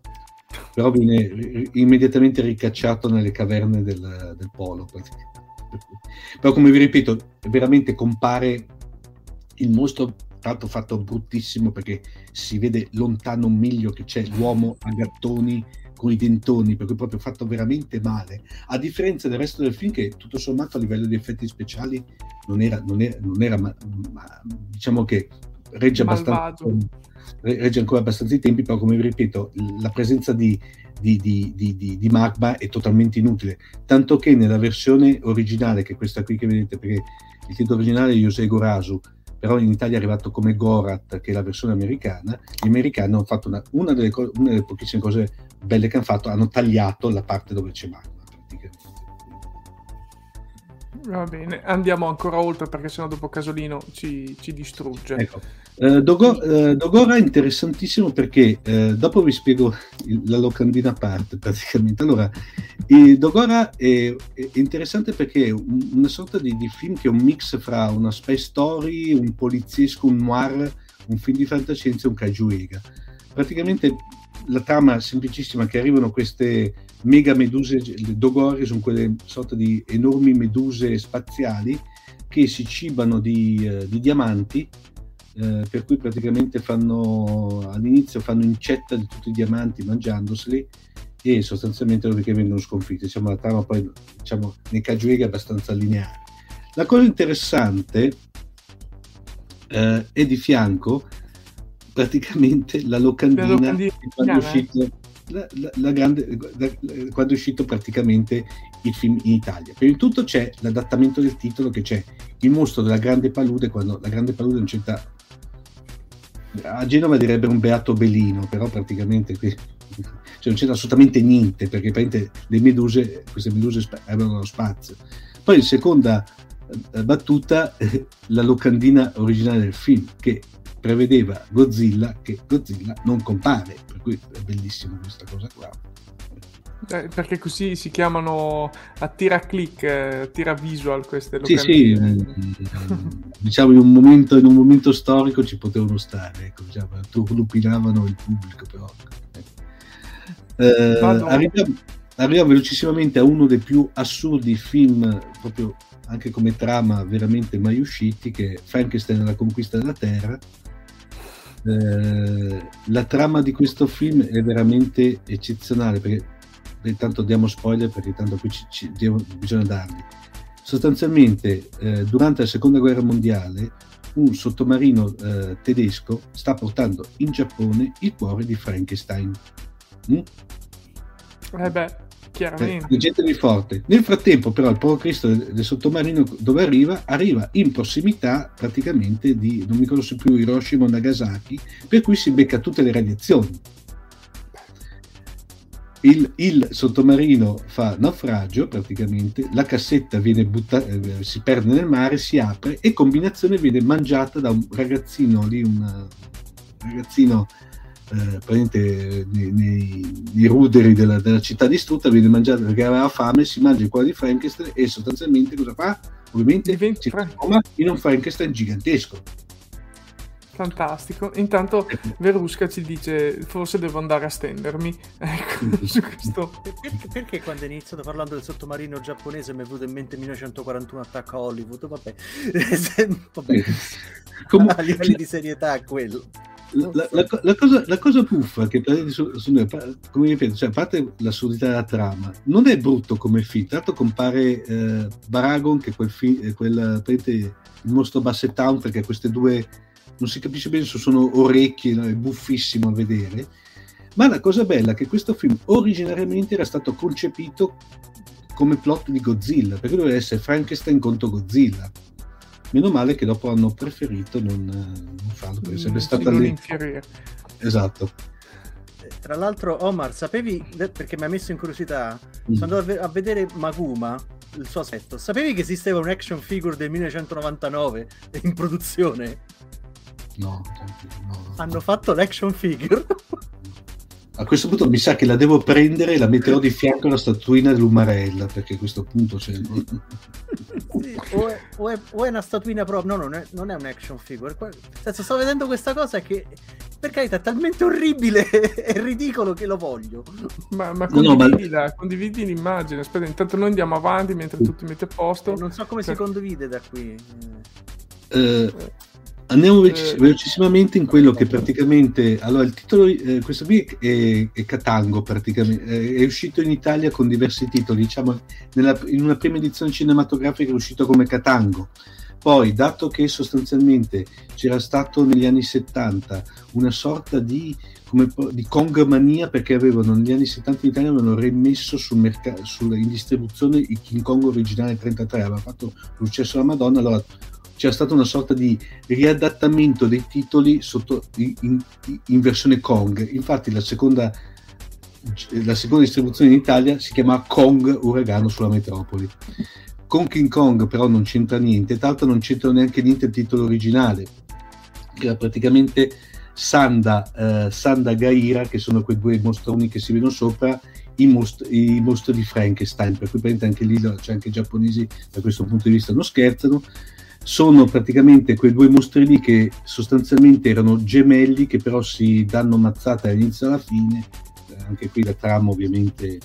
però viene immediatamente ricacciato nelle caverne del, del polo. Però come vi ripeto, veramente compare il mostro tanto fatto bruttissimo perché si vede lontano un miglio che c'è l'uomo a gattoni con i dentoni, per cui proprio fatto veramente male, a differenza del resto del film che tutto sommato a livello di effetti speciali non era, non era, non era ma, ma, diciamo che regge abbastanza regge ancora abbastanza i tempi, però come vi ripeto, la presenza di, di, di, di, magma è totalmente inutile, tanto che nella versione originale, che è questa qui che vedete, perché il titolo originale è Yosei Gorasu, però in Italia è arrivato come Gorat, che è la versione americana, gli americani hanno fatto una, una, delle, una delle pochissime cose belle che hanno fatto, hanno tagliato la parte dove c'è magma. Va bene, andiamo ancora oltre perché sennò dopo Casolino ci, ci distrugge. Ecco. Uh, Dogo, uh, Dogora è interessantissimo perché uh, dopo vi spiego il, la locandina a parte praticamente. Allora, Dogora è, è, interessante perché è un, una sorta di, di, film che è un mix fra una spy story, un poliziesco, un noir, un film di fantascienza e un kaiju Praticamente la trama semplicissima che arrivano queste mega meduse, le dogori sono quelle sorte di enormi meduse spaziali che si cibano di, eh, di diamanti, eh, per cui praticamente fanno all'inizio fanno incetta di tutti i diamanti mangiandoseli e sostanzialmente dopodiché vengono sconfitti. Diciamo, la trama poi diciamo, nei Kajuega è abbastanza lineare. La cosa interessante eh, è di fianco praticamente la locandina, la locandina quando è uscito la, la, la grande, quando è uscito praticamente il film in Italia. Per il tutto c'è l'adattamento del titolo che c'è il mostro della grande palude, quando la grande palude non c'entra a Genova direbbe un beato belino, però praticamente qui cioè non c'era assolutamente niente perché le meduse, queste meduse avevano lo spazio. Poi in seconda eh, battuta la locandina originale del film che prevedeva Godzilla che Godzilla non compare, per cui è bellissima questa cosa qua. Eh, perché così si chiamano a tira click, eh, tira visual queste locandine. Sì, sì, diciamo in un, momento, in un momento storico ci potevano stare, ecco, diciamo, turlupinavano il pubblico però. Eh, arriviamo, arriviamo velocissimamente a uno dei più assurdi film proprio anche come trama veramente mai usciti, che è Frankenstein e la conquista della Terra. Eh, la trama di questo film è veramente eccezionale, perché intanto diamo spoiler perché tanto qui ci, ci, bisogna darli. Sostanzialmente, eh, durante la seconda guerra mondiale, un sottomarino eh, tedesco sta portando in Giappone il cuore di Frankenstein. Mm? Eh beh, chiaramente. Eh, gente di forte. Nel frattempo, però, il povero Cristo del, del, sottomarino dove arriva? Arriva in prossimità praticamente di, non mi conosco più, Hiroshima o Nagasaki, per cui si becca tutte le radiazioni il, il, sottomarino fa naufragio praticamente, la cassetta viene buttata, eh, si perde nel mare, si apre e combinazione viene mangiata da un ragazzino lì, un ragazzino eh, nei, nei, nei, ruderi della, della, città distrutta, viene mangiato perché aveva fame, si mangia il cuore di Frankenstein e sostanzialmente cosa fa? Ovviamente Diventa si trasforma in un Frankenstein gigantesco Fantastico. Intanto Verusca ci dice forse devo andare a stendermi. Ecco, su questo. Perché, perché, quando hai iniziato parlando del sottomarino giapponese mi è venuto in mente 1941 attacco a Hollywood? Vabbè. Vabbè. Come... a livelli di serietà quello. La, la, la, cosa, la, cosa, buffa che su, su noi, come ripeto, cioè, a parte l'assurdità della trama, non è brutto come film. Tanto compare eh, Baragon, che quel, film, quel il mostro Basset Town, perché queste due non si capisce bene se sono orecchie, no? è buffissimo a vedere. Ma la cosa bella è che questo film originariamente era stato concepito come plot di Godzilla, perché doveva essere Frankenstein contro Godzilla. Meno male che dopo hanno preferito non, non farlo, perché sarebbe stata lì. Esatto. Eh, tra l'altro, Omar, sapevi, perché mi ha messo in curiosità, mm. sono andato a vedere Maguma, il suo aspetto, sapevi che esisteva un action figure del 1999 in produzione? No, no, Hanno fatto l'action figure. A questo punto mi sa che la devo prendere e la metterò di fianco alla statuina dell'Umarella, perché a questo punto c'è... sì, o, è, o, è, o, è, una statuina proprio, no, non è, non è un action figure. Senso, sto vedendo questa cosa che, per carità, è talmente orribile e ridicolo che lo voglio. Ma, ma condividi, no, ma... condividi l'immagine. Aspetta, intanto noi andiamo avanti mentre tu ti metti a posto. Non so come per... si condivide da qui. Uh, Andiamo veloc- eh. velocissimamente in quello che praticamente... Allora, il titolo, eh, questo qui è, è Catango, praticamente. Eh, è uscito in Italia con diversi titoli, diciamo, nella, in una prima edizione cinematografica è uscito come Catango. Poi, dato che sostanzialmente c'era stato negli anni 70 una sorta di, come, di Kong mania, perché avevano negli anni 70 in Italia avevano rimesso sul mercato, in distribuzione il King Kong originale 33, aveva fatto successo alla Madonna, allora c'era stata una sorta di riadattamento dei titoli sotto, in, in, versione Kong. Infatti la seconda, la seconda distribuzione in Italia si chiama Kong Uragano sulla metropoli. Con King Kong però non c'entra niente, l'altro non c'entra neanche niente il titolo originale, che era praticamente Sanda, eh, Sanda Gaira, che sono quei due mostroni che si vedono sopra, i, most- i mostri di Frankenstein, per cui anche lì c'è anche i giapponesi da questo punto di vista non scherzano sono praticamente quei due mostri lì che sostanzialmente erano gemelli che però si danno mazzata dall'inizio alla fine, eh, anche qui la trama ovviamente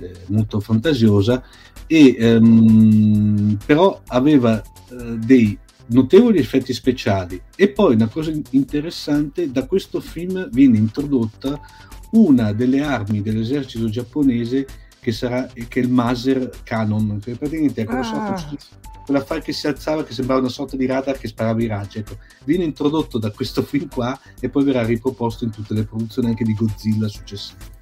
eh, molto fantasiosa, e ehm, però aveva eh, dei notevoli effetti speciali. E poi una cosa interessante, da questo film viene introdotta una delle armi dell'esercito giapponese che sarà che è il Maser Cannon, che praticamente è quello ah. quell'affare che si alzava che sembrava una sorta di radar che sparava i raggi. Ecco, viene introdotto da questo film qua e poi verrà riproposto in tutte le produzioni anche di Godzilla successive.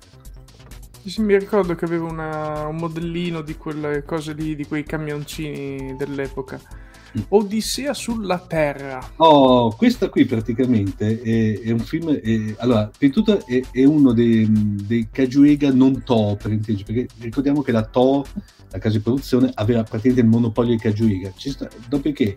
Sì, mi ricordo che avevo una, un modellino di quelle cose lì, di quei camioncini dell'epoca. Odissea sulla Terra. Oh, questa qui praticamente è, è un film. È, allora, tutto è, è uno dei, dei Kajuega non To, per intenderci, perché ricordiamo che la To, la casa di produzione, aveva praticamente il monopolio di Kajuega. Dopodiché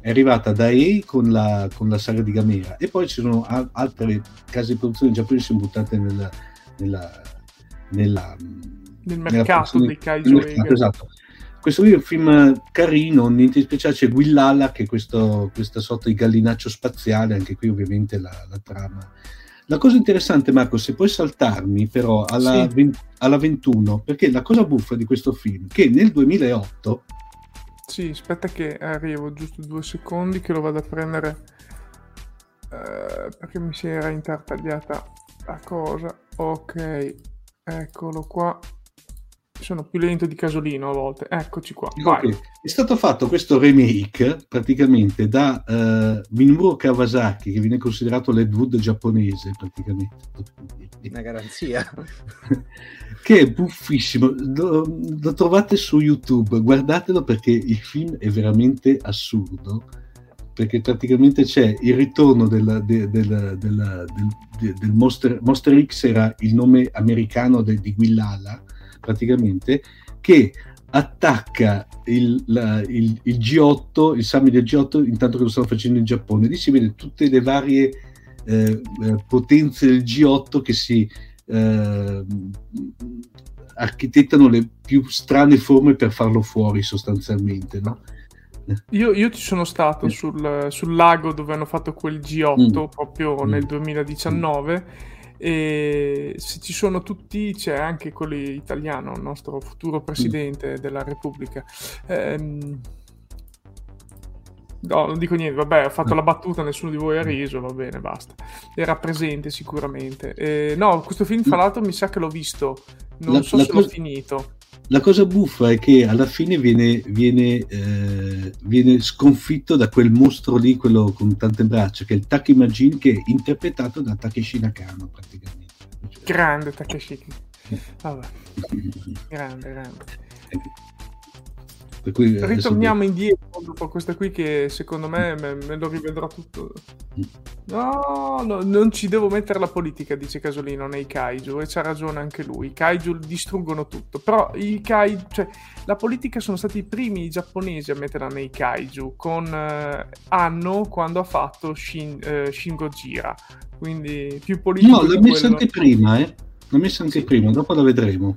è arrivata da E con la, con la saga di Gamera, e poi ci sono a, altre case di produzione giapponesi buttate nella, nella, nella nel mercato dei kaiju esatto questo qui è un film carino, niente di speciale, c'è Guillala che è questo, questa sorta di gallinaccio spaziale, anche qui ovviamente la, la, trama. La cosa interessante Marco, se puoi saltarmi però alla, sì. 20, alla 21, perché la cosa buffa di questo film, che nel 2008 Sì, aspetta che arrivo giusto due secondi che lo vado a prendere eh, perché mi si era intertagliata la cosa. Ok, eccolo qua. Sono più lento di casolino a volte. Eccoci qua. Okay. È stato fatto questo remake praticamente da uh, Minoru Kawasaki, che viene considerato l'Ed Wood giapponese praticamente. Una garanzia. che è buffissimo. Lo, lo, trovate su YouTube, guardatelo perché il film è veramente assurdo. Perché praticamente c'è il ritorno della, de, della, della, del, del Monster, Monster X, era il nome americano de, di Guillala praticamente, che attacca il, la, il, il, G8, il summit del G8, intanto che lo stanno facendo in Giappone. Lì si vede tutte le varie eh, eh potenze del G8 che si eh, architettano le più strane forme per farlo fuori sostanzialmente. No? Io, io, ci sono stato sul, sul, lago dove hanno fatto quel G8 mm. proprio mm. nel 2019 mm e se ci sono tutti c'è anche quello italiano, il nostro futuro presidente mm. della Repubblica. Ehm... No, non dico niente, vabbè, ho fatto mm. la battuta, nessuno di voi ha riso, va bene, basta. Era presente sicuramente. Eh, no, questo film, fra l'altro, mi sa che l'ho visto, non la, so la se cosa... l'ho finito. La cosa buffa è che alla fine viene, viene, eh, viene, sconfitto da quel mostro lì, quello con tante braccia, che è il Taki Majin, che è interpretato da Takeshi Nakano praticamente. Grande Takeshi. Vabbè. grande, grande. Per cui, Ritorniamo adesso... indietro dopo questa qui che secondo me me, me lo rivedrò tutto. No, no, non ci devo mettere la politica, dice Casolino, nei kaiju e c'ha ragione anche lui. I kaiju distruggono tutto, però i kaiju, cioè, la politica sono stati i primi giapponesi a metterla nei kaiju con eh, Anno quando ha fatto Shin, eh, Shin Gojira. Quindi più politico No, l'ha messa anche prima, eh. L'ha messa anche sì. prima, dopo la vedremo.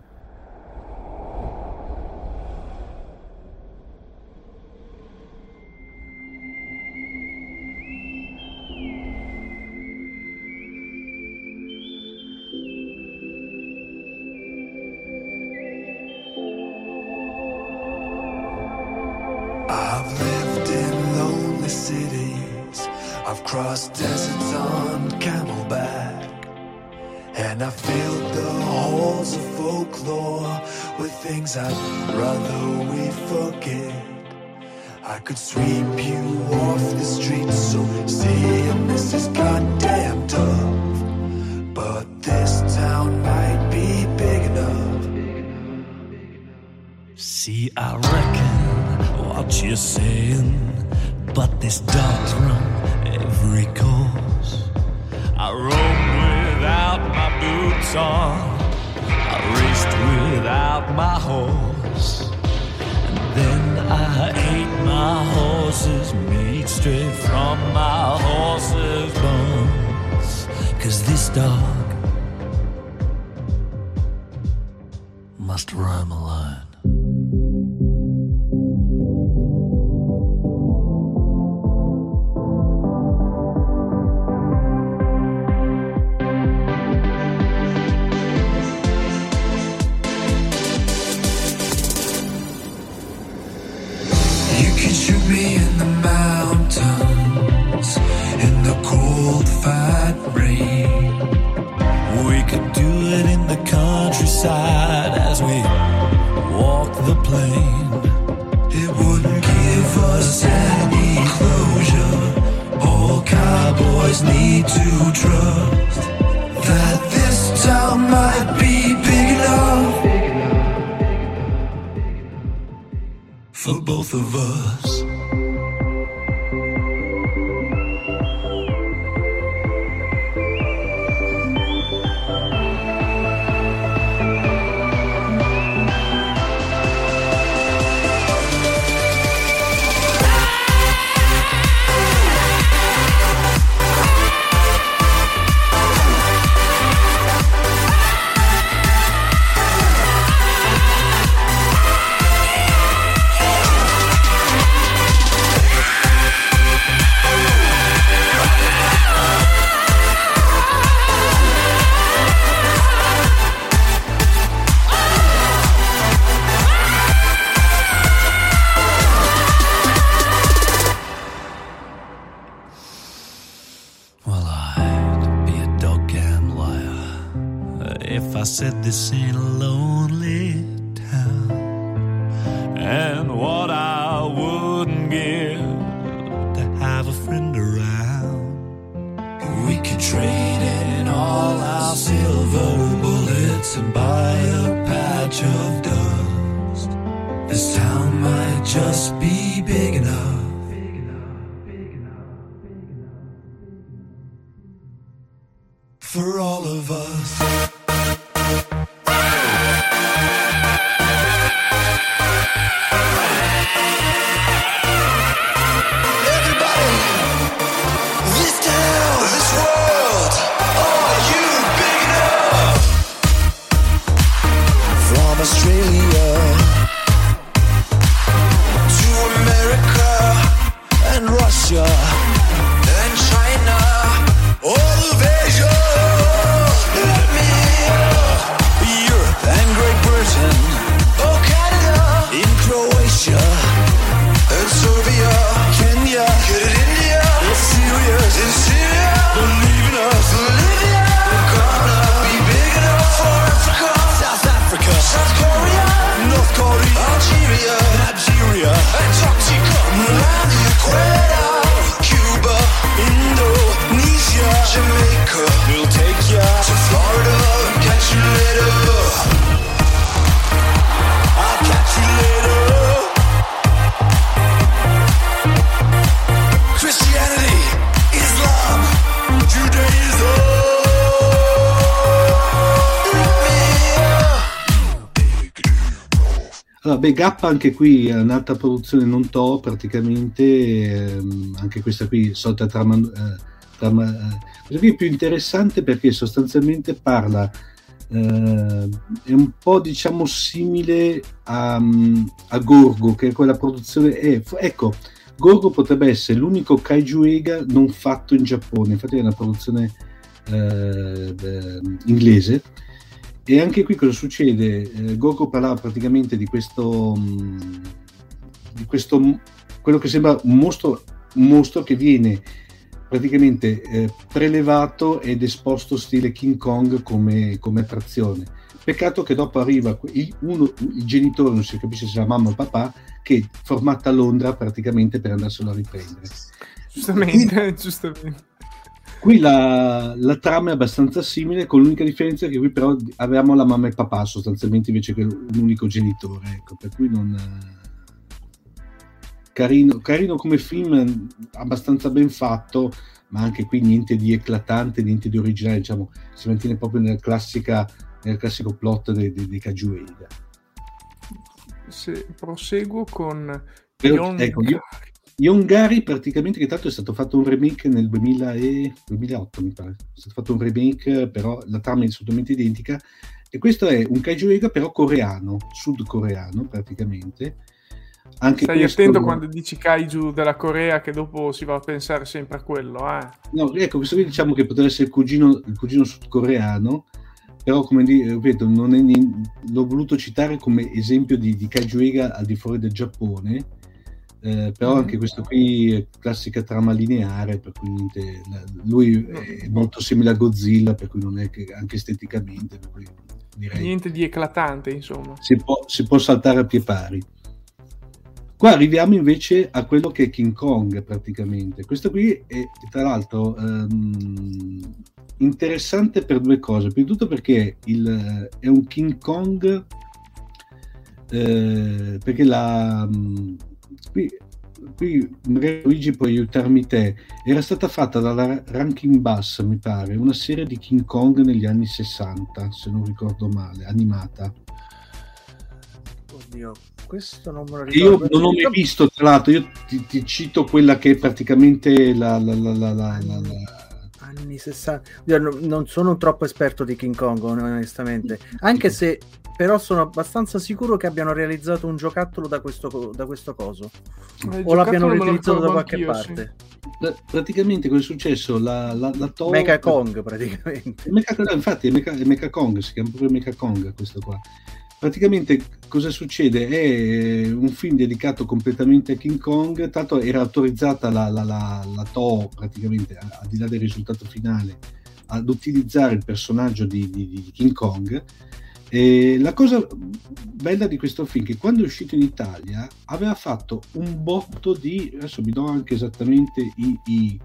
Could sweep you off the streets, so seeing this is goddamn tough. But this town might be big enough. See, I reckon what you're saying, but this dog's run every course. I roamed without my boots on. I raced without my horse. I ate my horse's meat straight from my horse's bones. Cause this dog must roam alone. A friend around. We could trade in all our silver bullets and buy a patch of dust. This town might just be big enough. Gappa anche qui è un'altra produzione non to praticamente, ehm, anche questa qui, solita trama, eh, trama eh, questa qui è più interessante perché sostanzialmente parla, eh, è un po' diciamo simile a, a Gorgo, che è quella produzione, è, ecco, Gorgo potrebbe essere l'unico kaiju ega non fatto in Giappone, infatti è una produzione eh, eh, inglese. E anche qui cosa succede? Eh, Gorgo parlava praticamente di questo, mh, di questo, quello che sembra un mostro, un mostro che viene praticamente eh, prelevato ed esposto stile King Kong come, come attrazione. Peccato che dopo arriva il, uno, il genitore, non si capisce se è la mamma o il papà, che è formato a Londra praticamente per andarselo a riprendere. Giustamente, giustamente. Qui la, la, trama è abbastanza simile, con l'unica differenza che qui però avevamo la mamma e il papà sostanzialmente invece che un unico genitore, ecco, per cui non... Carino, carino come film, abbastanza ben fatto, ma anche qui niente di eclatante, niente di originale, diciamo, si mantiene proprio nella classica, nel classico plot dei, dei, dei Kajueida. Se proseguo con Però, ecco, io, Yongari praticamente che tanto è stato fatto un remake nel 2000 e... 2008 mi pare, è stato fatto un remake però la trama è assolutamente identica e questo è un kaiju però coreano, sudcoreano praticamente. Anche Stai questo... attento quando dici kaiju della Corea che dopo si va a pensare sempre a quello. Eh. No, ecco, questo qui diciamo che potrebbe essere il cugino, il cugino sudcoreano, però come dire, ripeto, non è, l'ho voluto citare come esempio di, di kaiju al di fuori del Giappone, eh, però anche questo qui è classica trama lineare, per cui niente, lui è molto simile a Godzilla, per cui non è che anche esteticamente, direi, niente di eclatante, insomma. Si può, si può saltare a pie pari. Qua arriviamo invece a quello che è King Kong praticamente. Questo qui è tra l'altro ehm, interessante per due cose. Prima di tutto perché il, è un King Kong eh, perché la, qui, qui magari Luigi può aiutarmi te, era stata fatta dalla Ranking Bass, mi pare, una serie di King Kong negli anni 60, se non ricordo male, animata. Oddio, questo non me lo ricordo. Io non ho mai visto, tra l'altro, io ti, ti cito quella che è praticamente la... la, la, la, la, la, la. Anni 60 non sono troppo esperto di King Kong onestamente. Anche se però sono abbastanza sicuro che abbiano realizzato un giocattolo da questo, da questo coso Eh, o l'abbiano riutilizzato da qualche parte la- praticamente cosa è successo? La, la, la Toho- Mecha Kong praticamente Mecha- no, infatti è Mecha, è Mecha Kong, si chiama proprio Mecha Kong questo qua. Praticamente cosa succede? È un film dedicato completamente a King Kong, tanto era autorizzata la, la, la, la Toho praticamente, al di là del risultato finale, ad utilizzare il personaggio di, di- di King Kong, E la cosa bella di questo film è che quando è uscito in Italia aveva fatto un botto di adesso vi do anche esattamente i, i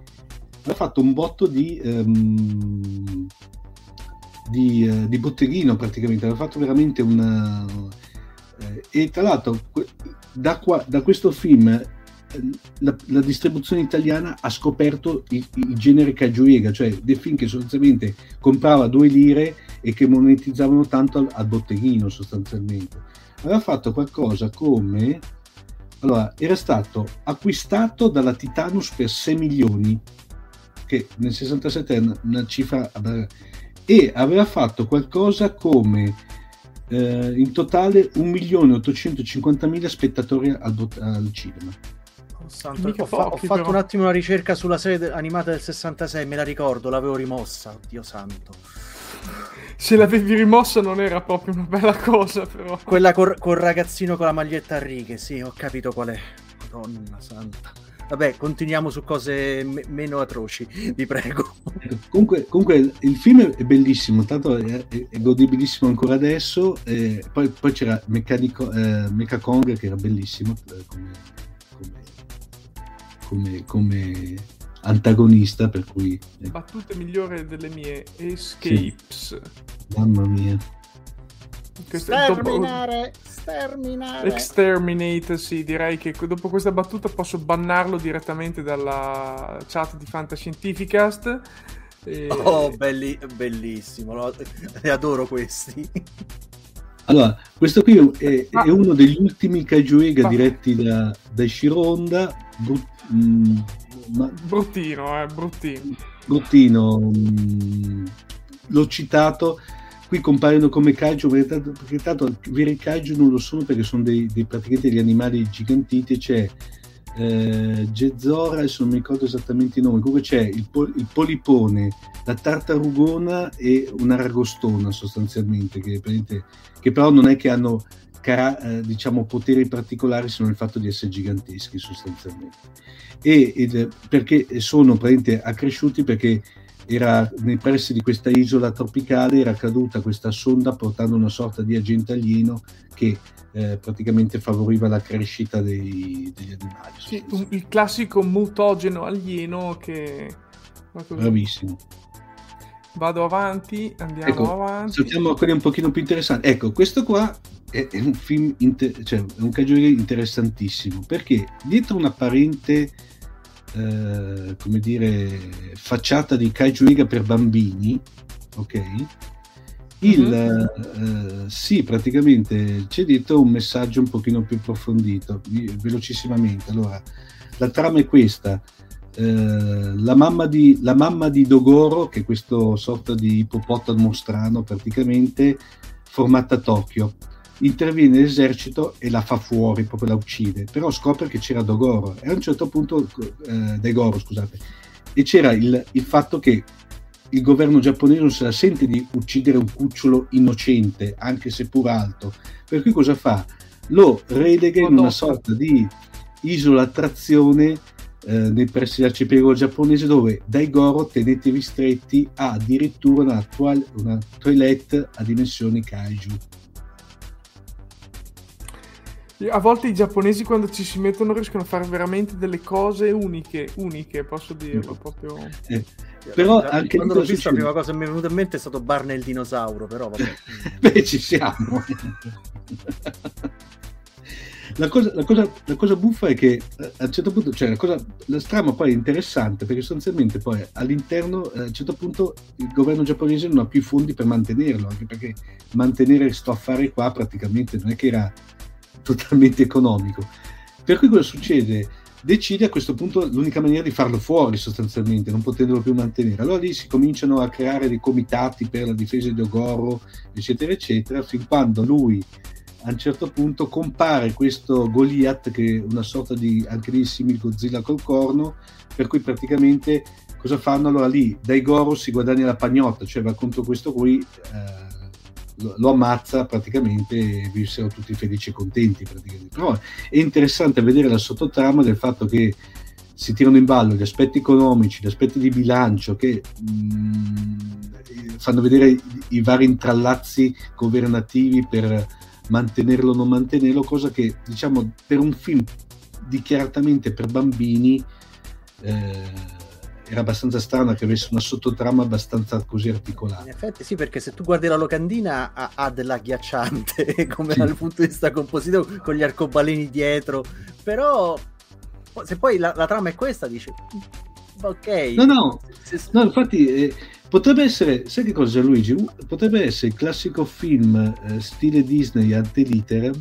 aveva fatto un botto di um, di, uh, di, botteghino praticamente aveva fatto veramente una uh, e tra l'altro da, qua, da questo film la, la, distribuzione italiana ha scoperto il, il genere Cagiuega, cioè dei film che sostanzialmente comprava due lire e che monetizzavano tanto al, al botteghino sostanzialmente. Aveva fatto qualcosa come... Allora, era stato acquistato dalla Titanus per 6 milioni, che nel 67 è una, una cifra... e aveva fatto qualcosa come eh, in totale 1.850.000 spettatori al, al cinema. Santo, ho, fa- ho, fatto però. un attimo una ricerca sulla serie animata del 66, me la ricordo, l'avevo rimossa, oddio santo. Se l'avevi rimossa non era proprio una bella cosa, però. Quella col, col ragazzino con la maglietta a righe, sì, ho capito qual è. Madonna santa. Vabbè, continuiamo su cose me- meno atroci, vi prego. Comunque, comunque, il film è bellissimo, tanto è, è, è godibilissimo ancora adesso. Eh, poi, poi, c'era Meccanico, eh, Mecha Kong che era bellissimo eh, come, come, come antagonista, per cui... Eh. Battute migliore delle mie Escapes. Sì. Mamma mia. Sterminare, sterminare. Exterminate, sì, direi che dopo questa battuta posso bannarlo direttamente dalla chat di Fantascientificast. E... Oh, belli, bellissimo, lo... adoro questi. Allora, questo qui è, è uno degli ultimi Kajuega diretti da, da Shironda, brut, mm, ma, bruttino, eh, bruttino. Bruttino, mm, l'ho citato, qui compaiono come kaiju, perché tanto veri kaiju non lo sono perché sono dei, dei praticamente degli animali gigantiti, c'è eh, Gezzora, adesso non mi ricordo esattamente i nomi, comunque c'è il, pol- il polipone, la tartarugona e una ragostona sostanzialmente, che, che però non è che hanno cara- eh, diciamo, poteri particolari se non il fatto di essere giganteschi sostanzialmente. E, ed, perché sono praticamente accresciuti perché era nei pressi di questa isola tropicale era caduta questa sonda portando una sorta di agente alieno che eh, praticamente favoriva la crescita dei, degli animali. Sì, un, il classico mutogeno alieno che... Bravissimo. Vado avanti, andiamo ecco, avanti. Saltiamo a quelli un pochino più interessanti. Ecco, questo qua è, è un film, inter- cioè è un cagione interessantissimo, perché dietro un'apparente, eh, come dire, facciata di kaiju per bambini, ok? Il, uh-huh. uh, sì, praticamente c'è dietro un messaggio un pochino più approfondito, velocissimamente. Allora, la trama è questa. Uh, la, mamma di, la, mamma di, Dogoro, che è questo sorta di ippopotamo strano praticamente, formata a Tokyo, interviene l'esercito e la fa fuori, proprio la uccide, però scopre che c'era Dogoro e a un certo punto, uh, Degoro scusate, e c'era il, il fatto che il governo giapponese non se la sente di uccidere un cucciolo innocente, anche se pur alto. Per cui cosa fa? Lo relega in una sorta di isola attrazione eh, nei pressi dell'arcipelago giapponese dove dai Goro tenetevi stretti ha addirittura una, toile, una toilette a dimensioni kaiju. A volte i giapponesi quando ci si mettono riescono a fare veramente delle cose uniche, uniche, posso dirlo mm. proprio. Eh, però da, anche quando l'ho visto la prima cosa che mi è venuta in mente è stato Barney il dinosauro, però vabbè. Beh, ci siamo. La cosa, la, cosa, la cosa, buffa è che eh, a un certo punto, cioè la, cosa, la strama poi è interessante perché sostanzialmente poi all'interno, eh, a un certo punto il governo giapponese non ha più fondi per mantenerlo, anche perché mantenere questo affare qua praticamente non è che era totalmente economico. Per cui cosa succede? Decide a questo punto l'unica maniera di farlo fuori sostanzialmente, non potendolo più mantenere. Allora lì si cominciano a creare dei comitati per la difesa di Ogoro, eccetera, eccetera, fin quando lui a un certo punto compare questo Goliath che è una sorta di anche lì simile Godzilla col corno, per cui praticamente cosa fanno? Allora lì dai Goro si guadagna la pagnotta, cioè va contro questo qui. Eh, lo ammazza praticamente e vissero tutti felici e contenti. Però è interessante vedere la sottotrama del fatto che si tirano in ballo gli aspetti economici, gli aspetti di bilancio che mh, fanno vedere i, i, vari intrallazzi governativi per mantenerlo o non mantenerlo, cosa che diciamo per un film dichiaratamente per bambini eh, era abbastanza strano che avesse una sottotrama abbastanza così articolata. In effetti sì, perché se tu guardi la locandina ha, ha dell'agghiacciante come sì. dal punto di vista compositivo con gli arcobaleni dietro, però se poi la, la trama è questa dici ok. No, no, se... no infatti eh, potrebbe essere, sai che cosa Luigi? Potrebbe essere il classico film eh, stile Disney ante litteram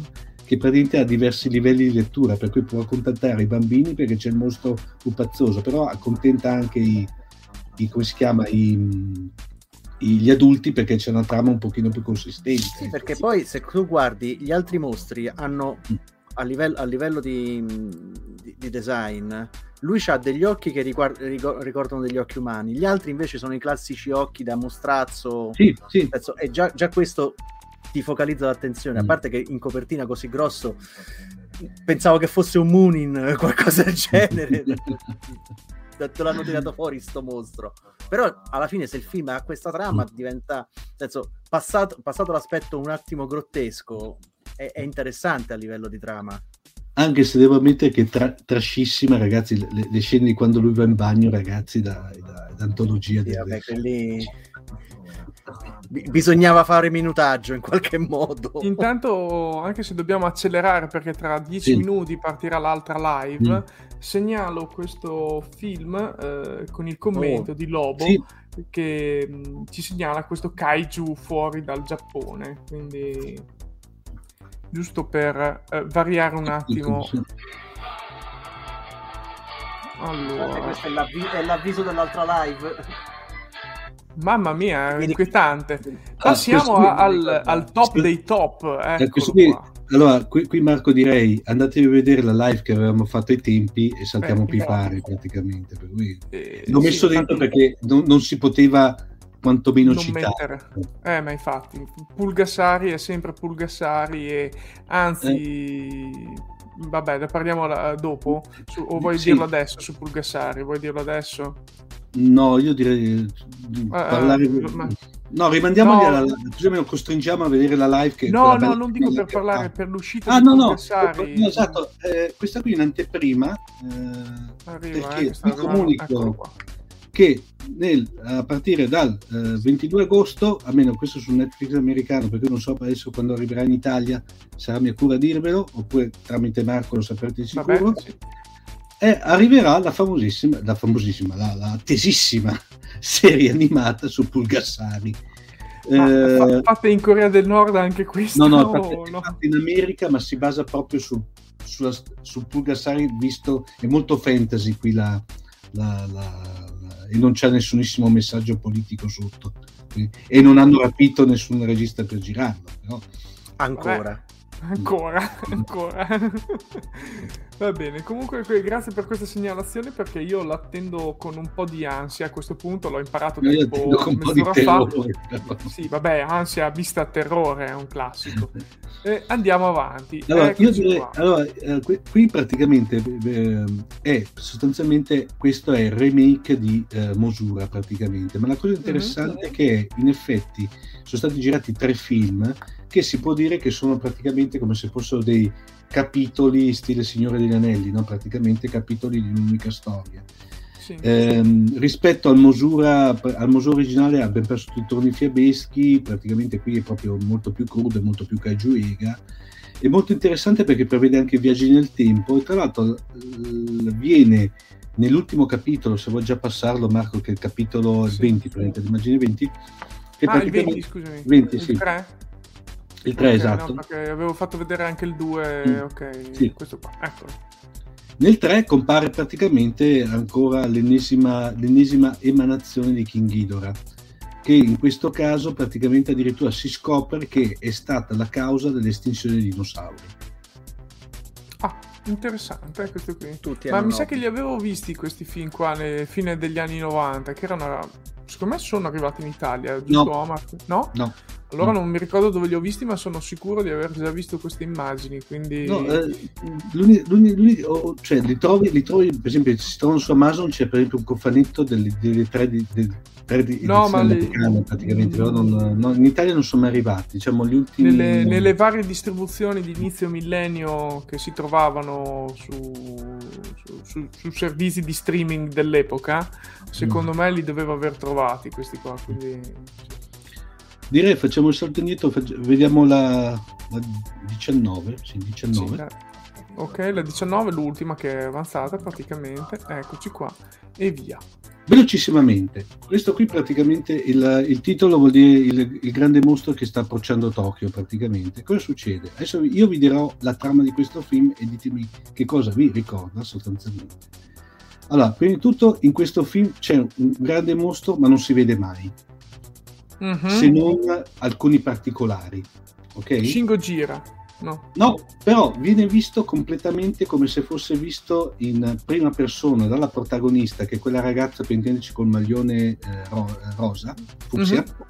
che praticamente ha diversi livelli di lettura, per cui può accontentare i bambini perché c'è il mostro pupazzoso, però accontenta anche i, i come si chiama, i, i, gli adulti perché c'è una trama un pochino più consistente. Sì, perché poi se tu guardi gli altri mostri hanno mm. a livello, a livello di, di, di, design lui ha degli occhi che riguard- ricordano degli occhi umani, gli altri invece sono i classici occhi da mostrazzo. Sì, sì. E già, già questo ti focalizza l'attenzione, a mm. parte che in copertina così grosso pensavo che fosse un Moonin, qualcosa del genere. te l'hanno tirato fuori sto mostro. Però alla fine se il film ha questa trama mm. diventa, senso, passato, passato l'aspetto un attimo grottesco, è, è, interessante a livello di trama. Anche se devo ammettere che tra, trascissima, ragazzi, le, le, scene di quando lui va in bagno, ragazzi, da, da, da antologia. Sì, vabbè, quelli bisognava fare minutaggio in qualche modo. Intanto, anche se dobbiamo accelerare perché tra dieci sì. minuti partirà l'altra live, mm. segnalo questo film eh, con il commento oh. di Lobo sì. che mh, mm, ci segnala questo kaiju fuori dal Giappone. Quindi, giusto per eh, variare un attimo. Allora, questo è, l'avviso, è l'avviso dell'altra live. Mamma mia, è inquietante. Ah, Passiamo ah, al, al, top dei top. Qui, allora, qui, qui, Marco direi andatevi a vedere la live che avevamo fatto ai tempi e saltiamo eh, pipare praticamente. Per cui eh, l'ho messo sì, dentro infatti... perché non, non, si poteva quantomeno citare. Mettere. Eh, ma infatti, Pulgassari è sempre Pulgassari e anzi... Eh. Vabbè, ne parliamo dopo. Su, o vuoi sì. dirlo adesso su Pulgassari? Vuoi dirlo adesso? No, io direi uh, parlare... ma... No, rimandiamo no. alla lo costringiamo a vedere la live che No, no, non dico per parlare per l'uscita ah, no, no, no, esatto, eh, questa qui è in anteprima eh, Arriva, perché eh, vi comunico che nel, a partire dal eh, 22 agosto, almeno questo sul Netflix americano, perché non so adesso quando arriverà in Italia, sarà mia cura dirvelo, oppure tramite Marco lo saprete di sicuro. Vabbè, sì eh, arriverà la famosissima, la famosissima, la, la attesissima serie animata su Pulgassari. Eh, fatta in Corea del Nord anche questa? No, no, fatta, no? fatta in America, ma si basa proprio su, sulla, su Pulgassari, visto è molto fantasy qui la, la, la, e non c'è nessunissimo messaggio politico sotto. E non hanno rapito nessun regista per girarlo. Però. Ancora. Vabbè. Ancora, ancora. Va bene, comunque grazie per questa segnalazione perché io l'attendo con un po' di ansia a questo punto, l'ho imparato da tipo mezz'ora fa. Sì, vabbè, ansia vista terrore è un classico. E andiamo avanti. Allora, io direi, allora eh, qui, praticamente eh, è sostanzialmente questo è il remake di eh, Mosura praticamente, ma la cosa interessante mm-hmm. è che in effetti sono stati girati tre film che si può dire che sono praticamente come se fossero dei capitoli stile Signore degli Anelli, no? praticamente capitoli di un'unica storia. Sì. Eh, rispetto al Mosura, al Mosura originale ha ben perso tutti i torni fiabeschi, praticamente qui è proprio molto più crudo, molto più kajuega. È molto interessante perché prevede anche viaggi nel tempo e tra l'altro viene nell'ultimo capitolo, se vuoi già passarlo Marco, che è il capitolo sì. 20, immagini 20, che ah, il 20, scusami. 20, sì. 3? Il 3, okay, esatto. No, perché avevo fatto vedere anche il 2, mm. ok, sì. questo qua, eccolo. Nel 3 compare praticamente ancora l'ennesima, l'ennesima emanazione di King Ghidorah, che in questo caso praticamente addirittura si scopre che è stata la causa dell'estinzione dei dinosauri. Ah, interessante eh, questo qui. Tutti Ma mi sa che li avevo visti questi film qua alle fine degli anni 90, che erano... Secondo me sono arrivati in Italia, giusto no. Omar? No? No. Allora Mm. non mi ricordo dove li ho visti, ma sono sicuro di aver già visto queste immagini. Quindi No, eh, l'uni- l'uni- l'uni- oh, cioè, li, trovi, li trovi, per esempio, si trovano su Amazon, c'è per esempio un cofanetto delle, delle tre di, del- tre di No, ma le- praticamente, però non- no, in Italia non sono mai arrivati, diciamo gli ultimi... nelle, nelle varie distribuzioni di inizio millennio che si trovavano su, su- su- su servizi di streaming dell'epoca, secondo Mm. me li dovevo aver trovati questi qua. Quindi Direi facciamo il salto indietro, vediamo la, la 19, sì, 19. Sì, eh. Ok, la 19 è l'ultima che è avanzata praticamente. Eccoci qua. E via. Velocissimamente, questo qui praticamente il, il titolo vuol dire il, il grande mostro che sta approcciando Tokyo praticamente. Cosa succede? Adesso io vi dirò la trama di questo film e ditemi che cosa vi ricorda sostanzialmente. Allora, prima di tutto in questo film c'è un grande mostro ma non si vede mai, Mhm. se non alcuni particolari. Ok? Shingo gira. No. No, però viene visto completamente come se fosse visto in prima persona dalla protagonista, che è quella ragazza, per intenderci, col maglione eh, ro- rosa, fucsia. Mhm.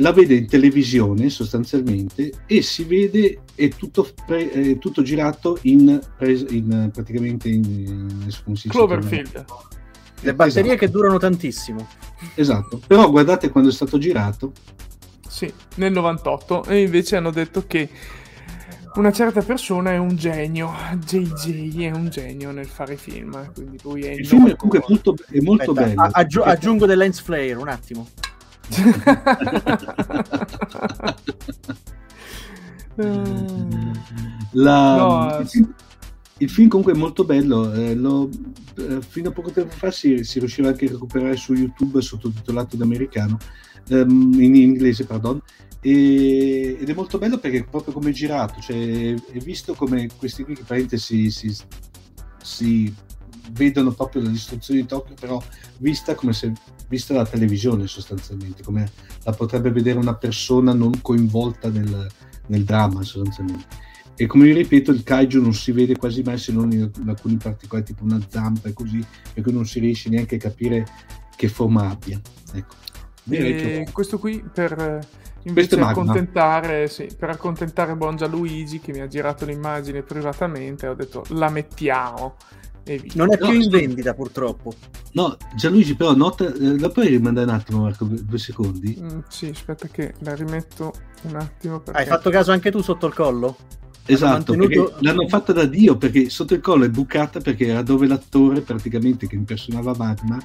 La vede in televisione sostanzialmente e si vede, è tutto, pre- è tutto girato in, in, praticamente in, dice? Cloverfield. Le batterie Esatto. che durano tantissimo. Esatto, però guardate quando è stato girato, Sì, nel 98. E invece hanno detto che una certa persona è un genio. JJ è un genio nel fare film. Quindi lui è il film è comunque molto, è molto Aspetta, bello. a- aggiu- perché- aggiungo del lens flare, un attimo. La- No, il, film, il film comunque è molto bello. eh, lo- eh, fino a poco tempo fa si, si riusciva anche a recuperare su YouTube sottotitolato in americano, ehm, in inglese, pardon. E- ed è molto bello perché proprio come è girato, cioè è visto come questi qui che praticamente si, si, si vedono proprio la distruzione di Tokyo, però vista come se vista dalla televisione sostanzialmente, come la potrebbe vedere una persona non coinvolta nel, nel dramma sostanzialmente. E come vi ripeto, il kaiju non si vede quasi mai se non in, in alcuni particolari, tipo una zampa e così, per cui non si riesce neanche a capire che forma abbia. Ecco. E questo qui per eh, invece accontentare, sì, per accontentare buon Gianluigi che mi ha girato l'immagine privatamente, ho detto la mettiamo. Non è No, più in vendita, purtroppo. No, Gianluigi, però nota, eh, la puoi rimandare un attimo, Marco, due secondi? Mm, sì, aspetta che la rimetto un attimo perché Hai fatto caso anche tu sotto il collo? Esatto, mantenuto- perché l'hanno fatta da Dio, perché sotto il collo è bucata perché era dove l'attore praticamente che impersonava Magma,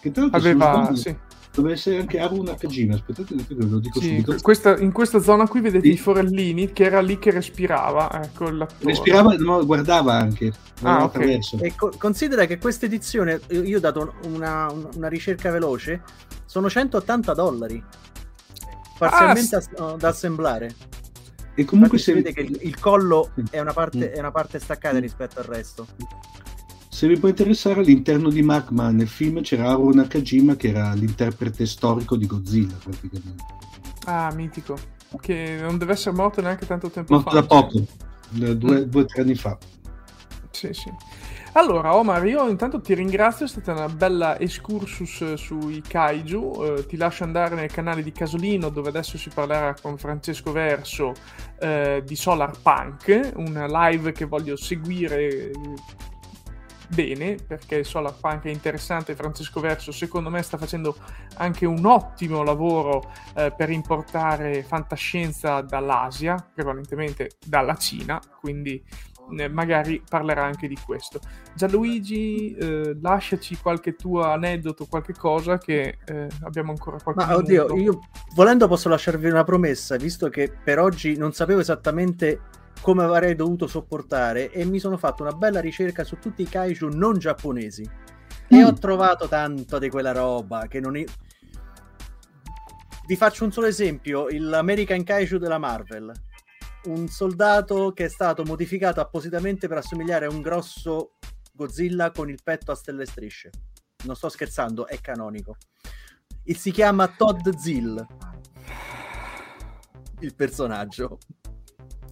che tra l'altro aveva sì, dove essere anche Haru Nakajima, aspettate che ve lo dico sì, subito. questa- in questa zona qui vedete Sì. i forellini che era lì che respirava, ecco. Respirava, no, guardava anche, Ah, ok. attraverso. E co- considera che questa edizione, io io ho dato una, una- ricerca veloce, sono 180 dollari. Parzialmente Ah, as- da assemblare. E comunque Infatti si se, vede che il, il collo Sì. è una, parte, Mm. è una parte staccata Mm. rispetto al resto. Se vi può interessare, all'interno di Magma nel film c'era Haru Nakajima che era l'interprete storico di Godzilla praticamente. Ah, mitico. Che non deve essere morto neanche tanto tempo Morto fa. da poco, eh, due o tre anni fa. Sì, sì. Allora, Omar, io intanto ti ringrazio, è stata una bella excursus eh, sui kaiju. eh, ti lascio andare nel canale di Casolino, dove adesso si parlerà con Francesco Verso eh, di Solar Punk, una live che voglio seguire bene, perché Solar Punk è interessante. Francesco Verso, secondo me, sta facendo anche un ottimo lavoro eh, per importare fantascienza dall'Asia, prevalentemente dalla Cina, quindi eh, magari parlerà anche di questo. Gianluigi, eh, lasciaci qualche tuo aneddoto, qualche cosa che eh, abbiamo ancora qualche Ma oddio, io volendo posso lasciarvi una promessa, visto che per oggi non sapevo esattamente come avrei dovuto sopportare e mi sono fatto una bella ricerca su tutti i kaiju non giapponesi e Mm. ho trovato tanto di quella roba che non è... Vi faccio un solo esempio, l'American Kaiju della Marvel. Un soldato che è stato modificato appositamente per assomigliare a un grosso Godzilla con il petto a stelle e strisce. Non sto scherzando, è canonico. E si chiama Todd Zill. Il personaggio.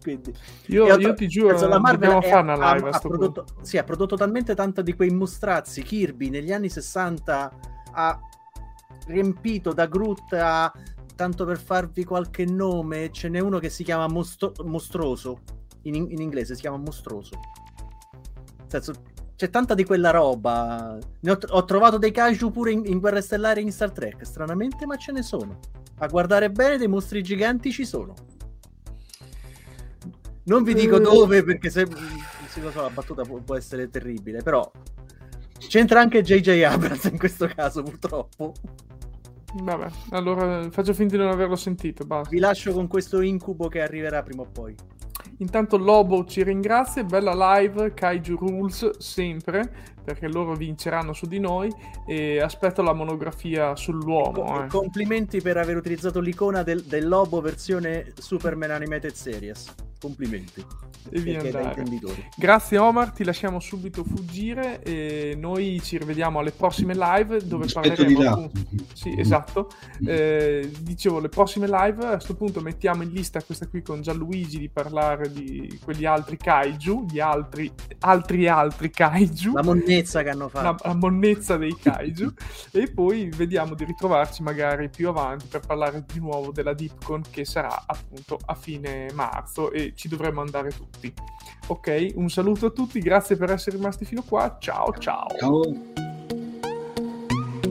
Quindi, Io, e io tro- ti giuro, penso, la Marvel dobbiamo fare una ha- live ha sto prodotto, sì, ha prodotto talmente tanto di quei mostrazzi. Kirby negli anni 60 ha riempito da Groot a tanto per farvi qualche nome, ce n'è uno che si chiama Mostro- Mostroso, in, in inglese si chiama Mostroso. Nel senso, c'è tanta di quella roba. Ho, ho trovato dei kaiju pure in, in Guerre Stellari in Star Trek, stranamente, ma ce ne sono. A guardare bene, dei mostri giganti ci sono. Non vi dico dove perché se, se lo so, la battuta può, può essere terribile, però c'entra anche JJ Abrams in questo caso, purtroppo. Vabbè, allora faccio finta di non averlo sentito. Basta. Vi lascio con questo incubo che arriverà prima o poi. Intanto Lobo ci ringrazia, bella live, Kaiju Rules sempre, perché loro vinceranno su di noi e aspetto la monografia sull'uomo. Eh. Complimenti per aver utilizzato l'icona del, del lobo versione Superman Animated Series. Complimenti. E via. Grazie Omar, ti lasciamo subito fuggire e noi ci rivediamo alle prossime live dove Aspetto di parleremo là. appunto- Sì, esatto. Eh, dicevo, le prossime live a questo punto mettiamo in lista questa qui con Gianluigi di parlare di quegli altri kaiju, gli altri altri altri kaiju. La monnezza che hanno la, fatto. la monnezza dei kaiju e poi vediamo di ritrovarci magari più avanti per parlare di nuovo della Deepcon che sarà appunto a fine marzo e ci dovremo andare tutti. Ok, un saluto a tutti, grazie per essere rimasti fino qua, ciao ciao. Ciao.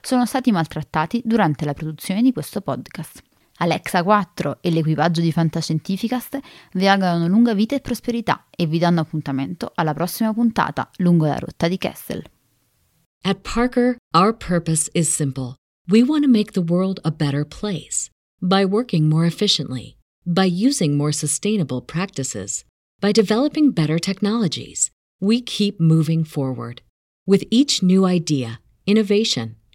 sono stati maltrattati durante la produzione di questo podcast. Alexa 4 e l'equipaggio di Fantascientificast vi augurano lunga vita e prosperità e vi danno appuntamento alla prossima puntata lungo la rotta di Kessel. At Parker, our purpose is simple. We want to make the world a better place by working more efficiently, by using more sustainable practices, by developing better technologies. We keep moving forward. With each new idea, innovation,